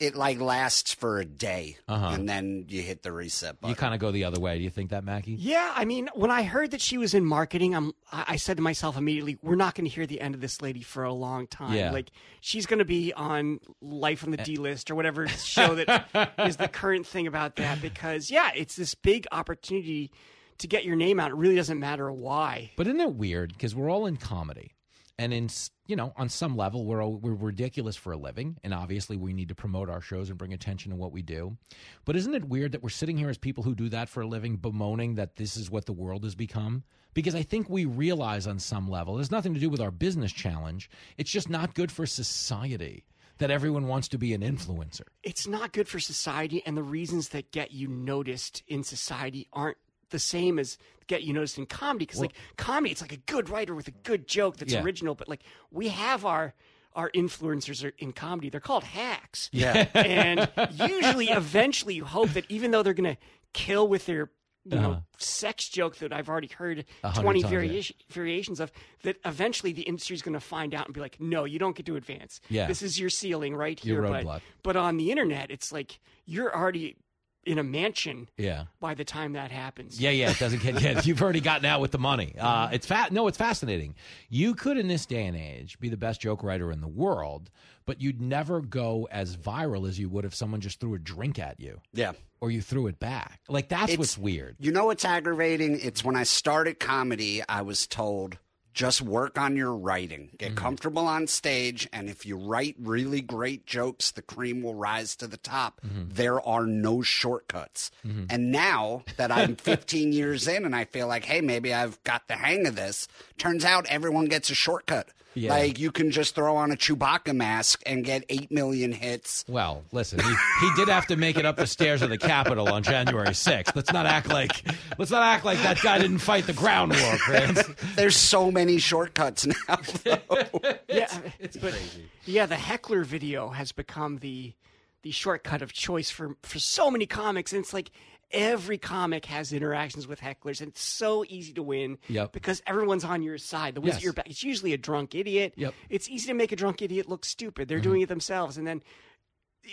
it like lasts for a day, Uh-huh. and then you hit the reset button. you kind of go the other way. Do you think that, Machi? Yeah, I mean, when I heard that she was in marketing, I'm, I I said to myself immediately, we're not going to hear the end of this lady for a long time. Yeah. Like, she's going to be on Life on the D list or whatever show that is the current thing about that because, yeah, it's this big opportunity to get your name out. It really doesn't matter why. But isn't it weird? Because we're all in comedy, and in s- you know, on some level, we're we're ridiculous for a living, and obviously, we need to promote our shows and bring attention to what we do. But isn't it weird that we're sitting here as people who do that for a living, bemoaning that this is what the world has become? Because I think we realize on some level, there's nothing to do with our business challenge. It's just not good for society that everyone wants to be an influencer. It's not good for society, and the reasons that get you noticed in society aren't the same as get you noticed in comedy because Well- like comedy it's like a good writer with a good joke that's Yeah. original but like we have our our influencers are in comedy they're called hacks Yeah. and usually eventually you hope that even though they're gonna kill with their you know Uh-huh. sex joke that i've already heard 20 times, yeah. variations of that eventually the industry's going to find out and be like no you don't get to advance Yeah. this is your ceiling right Your here but, but on the internet it's like you're already in a mansion Yeah. by the time that happens Yeah, yeah, it doesn't get get. You've already gotten out with the money. Uh, it's fat. No, it's fascinating. You could, in this day and age, be the best joke writer in the world, but you'd never go as viral as you would if someone just threw a drink at you. Yeah. Or you threw it back. Like that's It's- what's weird. You know what's aggravating? It's when I started comedy, I was told just work on your writing, get Mm-hmm. comfortable on stage, and if you write really great jokes, the cream will rise to the top. Mm-hmm. There are no shortcuts. And now that I'm 15 years in and I feel like, hey, maybe I've got the hang of this, turns out everyone gets a shortcut. Yeah. Like you can just throw on a Chewbacca mask and get 8 million hits. Well, listen, he, he did have to make it up the stairs of the Capitol on January 6th. Let's not act like let's not act like that guy didn't fight the ground war, Chris. There's so many shortcuts now. yeah, it's but yeah, the heckler video has become the the shortcut of choice for for so many comics, and it's like every comic has interactions with hecklers, and it's so easy to win Yep. because everyone's on your side. The ones Yes. at your back, it's usually a drunk idiot. Yep. It's easy to make a drunk idiot look stupid. They're Mhm. doing it themselves, and then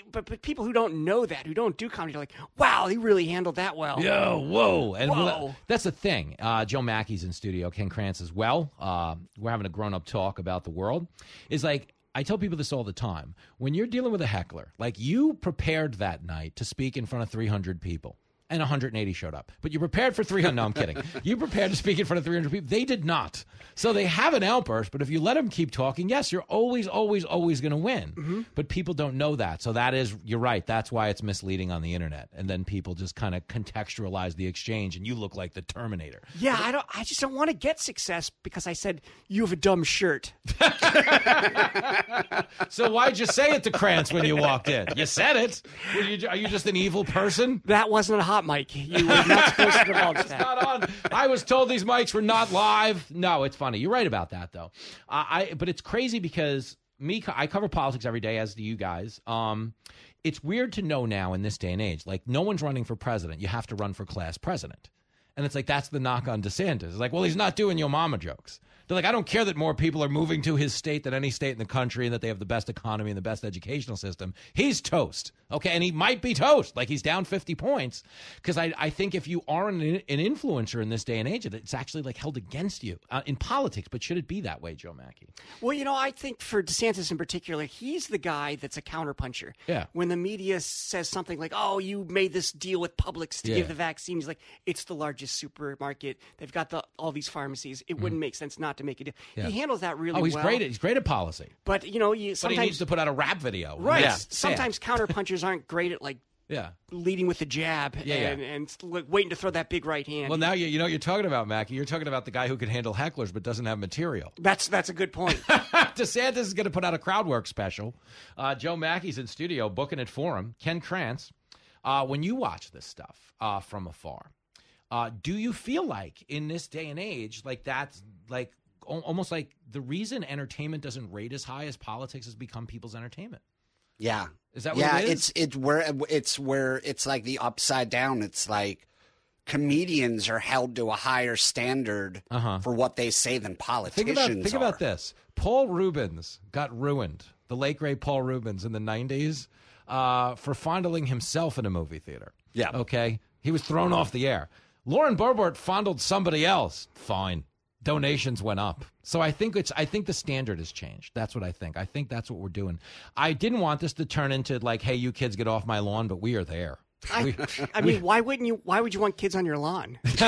but but people who don't know that, who don't do comedy, are like, wow, he really handled that well. Yo, whoa. And Whoa. well, that's the thing. Uh, Joe Machi's in studio, Ken Krantz as well. Uh, we're having a grown up talk about the world. Is like, I tell people this all the time. When you're dealing with a heckler, like you prepared that night to speak in front of 300 people. And 180 showed up. But you prepared for 300. No, I'm kidding. You prepared to speak in front of 300 people. They did not. So they have an outburst, but if you let them keep talking, yes, you're always, always, always going to win. Mm-hmm. But people don't know that. So that is, you're right. That's why it's misleading on the internet. And then people just kind of contextualize the exchange, and you look like the Terminator. Yeah, I don't. I just don't want to get success because I said you have a dumb shirt. So why'd you say it to Krantz when you walked in? You said it. Were you, are you just an evil person? That wasn't a hot mic. You were not supposed to divulge that. not on. I was told these mics were not live. No, it's funny. You're right about that, though. Uh, I but it's crazy because me, I cover politics every day, as do you guys. Um, it's weird to know now in this day and age. Like, no one's running for president. You have to run for class president. And it's like that's the knock on DeSantis. It's like, well, he's not doing your mama jokes. They're like, I don't care that more people are moving to his state than any state in the country and that they have the best economy and the best educational system. He's toast. Okay. And he might be toast. Like he's down 50 points. Because I, I think if you are an, an influencer in this day and age, it's actually like held against you uh, in politics. But should it be that way, Joe Machi? Well, you know, I think for DeSantis in particular, he's the guy that's a counterpuncher. Yeah. When the media says something like, "Oh, you made this deal with Publix to Yeah. give the vaccine," he's like, "It's the largest supermarket. They've got the, all these pharmacies. It wouldn't make sense not to make a deal." Yeah. He handles that really oh, he's well. great. At, he's great at policy. But you know, you But sometimes he needs to put out a rap video. right. Yeah. Sometimes counterpunchers aren't great at like Yeah. leading with the jab Yeah, yeah. and, and like, waiting to throw that big right hand. Well, now you, you know what you're talking about, Machi. You're talking about the guy who can handle hecklers but doesn't have material. that's that's a good point. DeSantis is going to put out a crowd work special. Uh, Joe Machi's in studio booking it for him. Ken Krantz, uh, when you watch this stuff uh, from afar, uh, do you feel like in this day and age, like that's like almost like the reason entertainment doesn't rate as high as politics has become people's entertainment? Yeah. Is that what yeah, it is? it's it's where it's where it's like the upside down. It's like comedians are held to a higher standard for what they say than Uh-huh. Think politicians about think about this. Paul Reubens got ruined. The late great Paul Reubens in the '90s uh, for fondling himself in a movie theater. Yeah. Okay. He was thrown off the air. Lauren Boebert fondled somebody else. Fine. Donations went up. So I think it's I think the standard has changed. That's what I think. I think that's what we're doing. I didn't want this to turn into like, hey, you kids get off my lawn, but we are there. I, I mean, why wouldn't you? Why would you want kids on your lawn?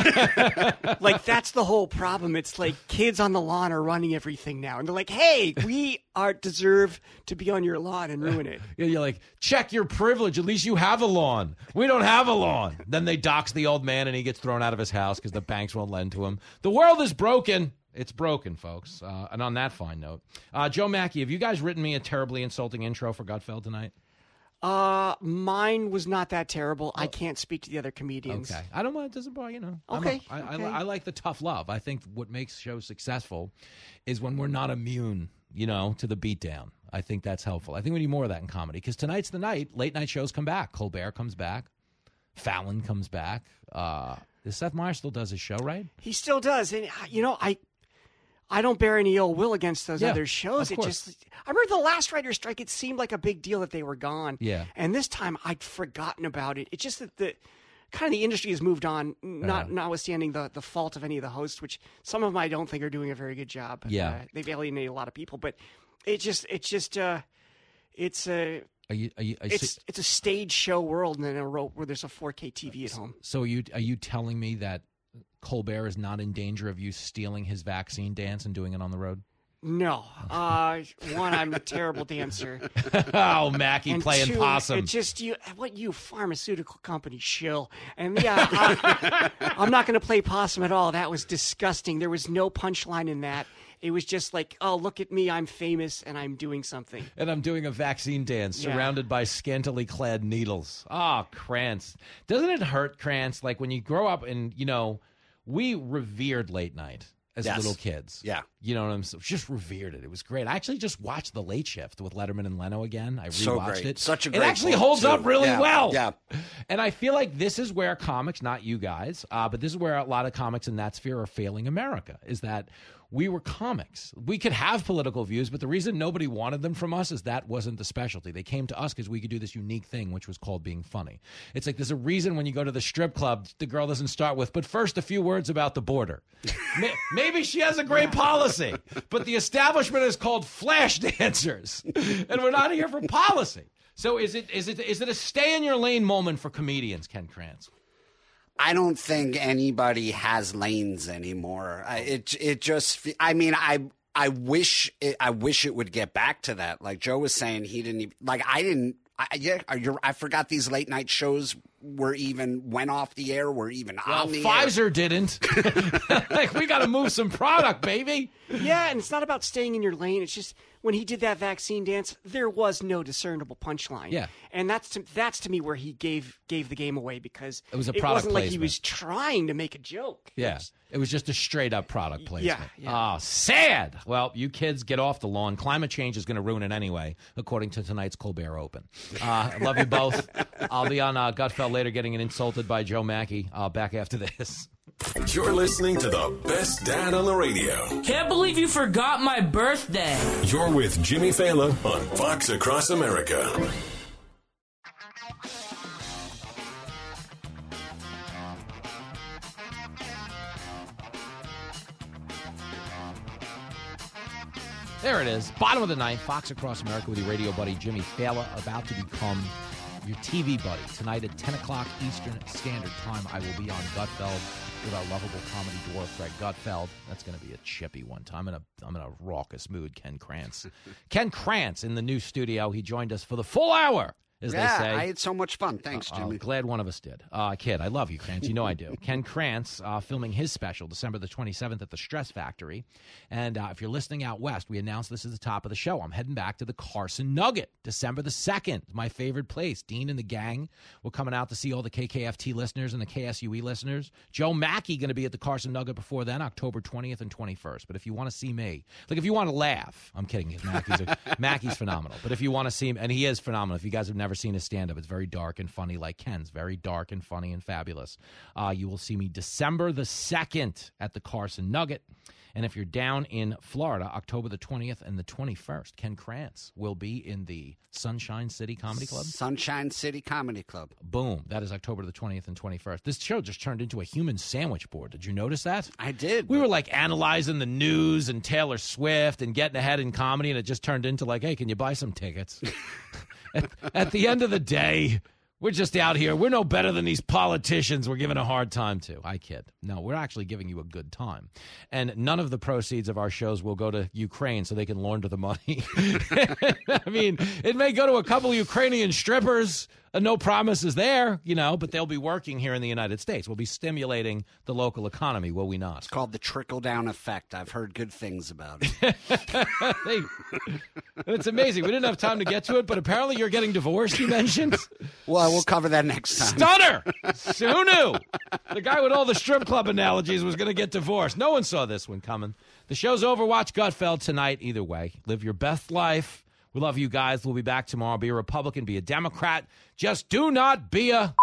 like that's the whole problem. It's like kids on the lawn are running everything now, and they're like, "Hey, we are deserve to be on your lawn and ruin it." Yeah, you're like, check your privilege. At least you have a lawn. We don't have a lawn. Then they dox the old man and he gets thrown out of his house because the banks won't lend to him. The world is broken. It's broken, folks. Uh, and on that fine note, uh, Joe Machi, have you guys written me a terribly insulting intro for Gutfeld tonight? Uh, mine was not that terrible. I can't speak to the other comedians. Okay. I don't want it doesn't bother you know. Okay, a- I, I, okay. I like the tough love. I think what makes shows successful is when we're not immune, you know, to the beatdown. I think that's helpful. I think we need more of that in comedy because tonight's the night. Late night shows come back. Colbert comes back. Fallon comes back. Uh, Seth Meyers still does his show, right? He still does, and uh, you know, I, I don't bear any ill will against those Yeah, other shows. It course. just, I remember the last writer's strike. It seemed like a big deal that they were gone. Yeah. and this time I'd forgotten about it. It's just that the kind of the industry has moved on, not Uh-huh. notwithstanding the the fault of any of the hosts, which some of them I don't think are doing a very good job. Yeah. Uh, they've alienated a lot of people, but it just, it's just, uh, it's a. Are you? Are you? Are It's it's a stage show world, and then a world where there's a 4K TV at home. so are you? Are you telling me that Colbert is not in danger of you stealing his vaccine dance and doing it on the road? No, uh, one, I'm a terrible dancer. oh, Machi And playing two, possum. It just you, what you pharmaceutical company shill. And yeah, I, I'm not going to play possum at all. That was disgusting. There was no punchline in that. It was just like, oh, look at me, I'm famous and I'm doing something. and I'm doing a vaccine dance Yeah. surrounded by scantily clad needles. Ah, Krantz. Doesn't it hurt, Krantz? Like when you grow up and, you know, we revered late night as Yes. little kids. Yeah. You know what I'm saying? Just revered it. It was great. I actually just watched The Late Shift with Letterman and Leno again. I rewatched So great. it. Such a great It actually holds too. up really Yeah, well. yeah. And I feel like this is where comics, not you guys, uh, but this is where a lot of comics in that sphere are failing America. Is that we were comics. We could have political views, but the reason nobody wanted them from us is that wasn't the specialty. They came to us because we could do this unique thing, which was called being funny. It's like there's a reason when you go to the strip club, the girl doesn't start with, but first a few words about the border. Maybe she has a great policy, but the establishment is called flash dancers, and we're not here for policy. So is it is it is it a stay in your lane moment for comedians, Ken Krantz? I don't think anybody has lanes anymore. It it just I mean I I wish it, I wish it would get back to that. Like Joe was saying, he didn't even, like I didn't. I, yeah, you're, I forgot these late night shows were even went off the air. Were even Well, on the air. Pfizer didn't. like we got to move some product, baby. Yeah, and it's not about staying in your lane. It's just when he did that vaccine dance, there was no discernible punchline. Yeah. and that's to, that's to me where he gave gave the game away because It was a it product wasn't like he was trying to make a joke. Yeah. It was just a straight up product placement. yeah. Ah, sad. Well, you kids get off the lawn. Climate change is going to ruin it anyway, according to tonight's Colbert Open. Uh, love you both. I'll be on uh, Gutfeld later getting insulted by Joe Machi. Uh, back after this. You're listening to the best dad on the radio. Can't believe you forgot my birthday. You're with Jimmy Failla on Fox Across America. There it is. Bottom of the ninth. Fox Across America with your radio buddy Jimmy Failla, about to become your TV buddy. Tonight at 10 o'clock Eastern Standard Time, I will be on Gutfeld with our lovable comedy dwarf, Greg Gutfeld. That's going to be a chippy one. I'm in a, I'm in a raucous mood, Ken Krantz. Ken Krantz in the new studio. He joined us for the full hour, as yeah, they say. I had so much fun. Thanks, Uh, Jimmy. I'm glad one of us did. Uh, kid, I love you, Krantz. You know I do. Ken Krantz uh, filming his special December the 27th at the Stress Factory. And uh, if you're listening out west, we announced this is the top of the show. I'm heading back to the Carson Nugget December the 2nd, my favorite place. Dean and the gang were coming out to see all the KKFT listeners and the KSUE listeners. Joe Machi going to be at the Carson Nugget before then, October 20th and 21st. But if you want to see me, like if you want to laugh, I'm kidding. Machi's, a, Machi's phenomenal. But if you want to see him, and he is phenomenal. If you guys have never seen his stand up, it's very dark and funny, like Ken's. Very dark and funny and fabulous. Uh, you will see me December the 2nd at the Carson Nugget. And if you're down in Florida, October the 20th and the 21st, Ken Krantz will be in the Sunshine City Comedy Club. Sunshine City Comedy Club. Boom. That is October the 20th and 21st. This show just turned into a human sandwich board. Did you notice that? I did. We were like analyzing the news and Taylor Swift and getting ahead in comedy, and it just turned into like, hey, can you buy some tickets? at, at the end of the day, we're just out here. We're no better than these politicians we're giving a hard time to. I kid. No, we're actually giving you a good time. And none of the proceeds of our shows will go to Ukraine so they can launder the money. I mean, it may go to a couple Ukrainian strippers. Uh, no promises there, you know, but they'll be working here in the United States. We'll be stimulating the local economy, will we not? It's called the trickle down effect. I've heard good things about it. It's amazing. We didn't have time to get to it, but apparently you're getting divorced, you mentioned. well, we'll cover that next time. Stunner! Who knew? The guy with all the strip club analogies was going to get divorced. No one saw this one coming. The show's over. Watch Gutfeld tonight. Either way, live your best life. We love you guys. We'll be back tomorrow. Be a Republican, be a Democrat. Just do not be a.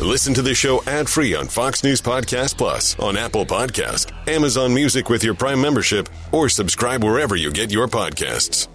Listen to the show ad free on Fox News Podcast Plus, on Apple Podcast, Amazon Music with your Prime membership, or subscribe wherever you get your podcasts.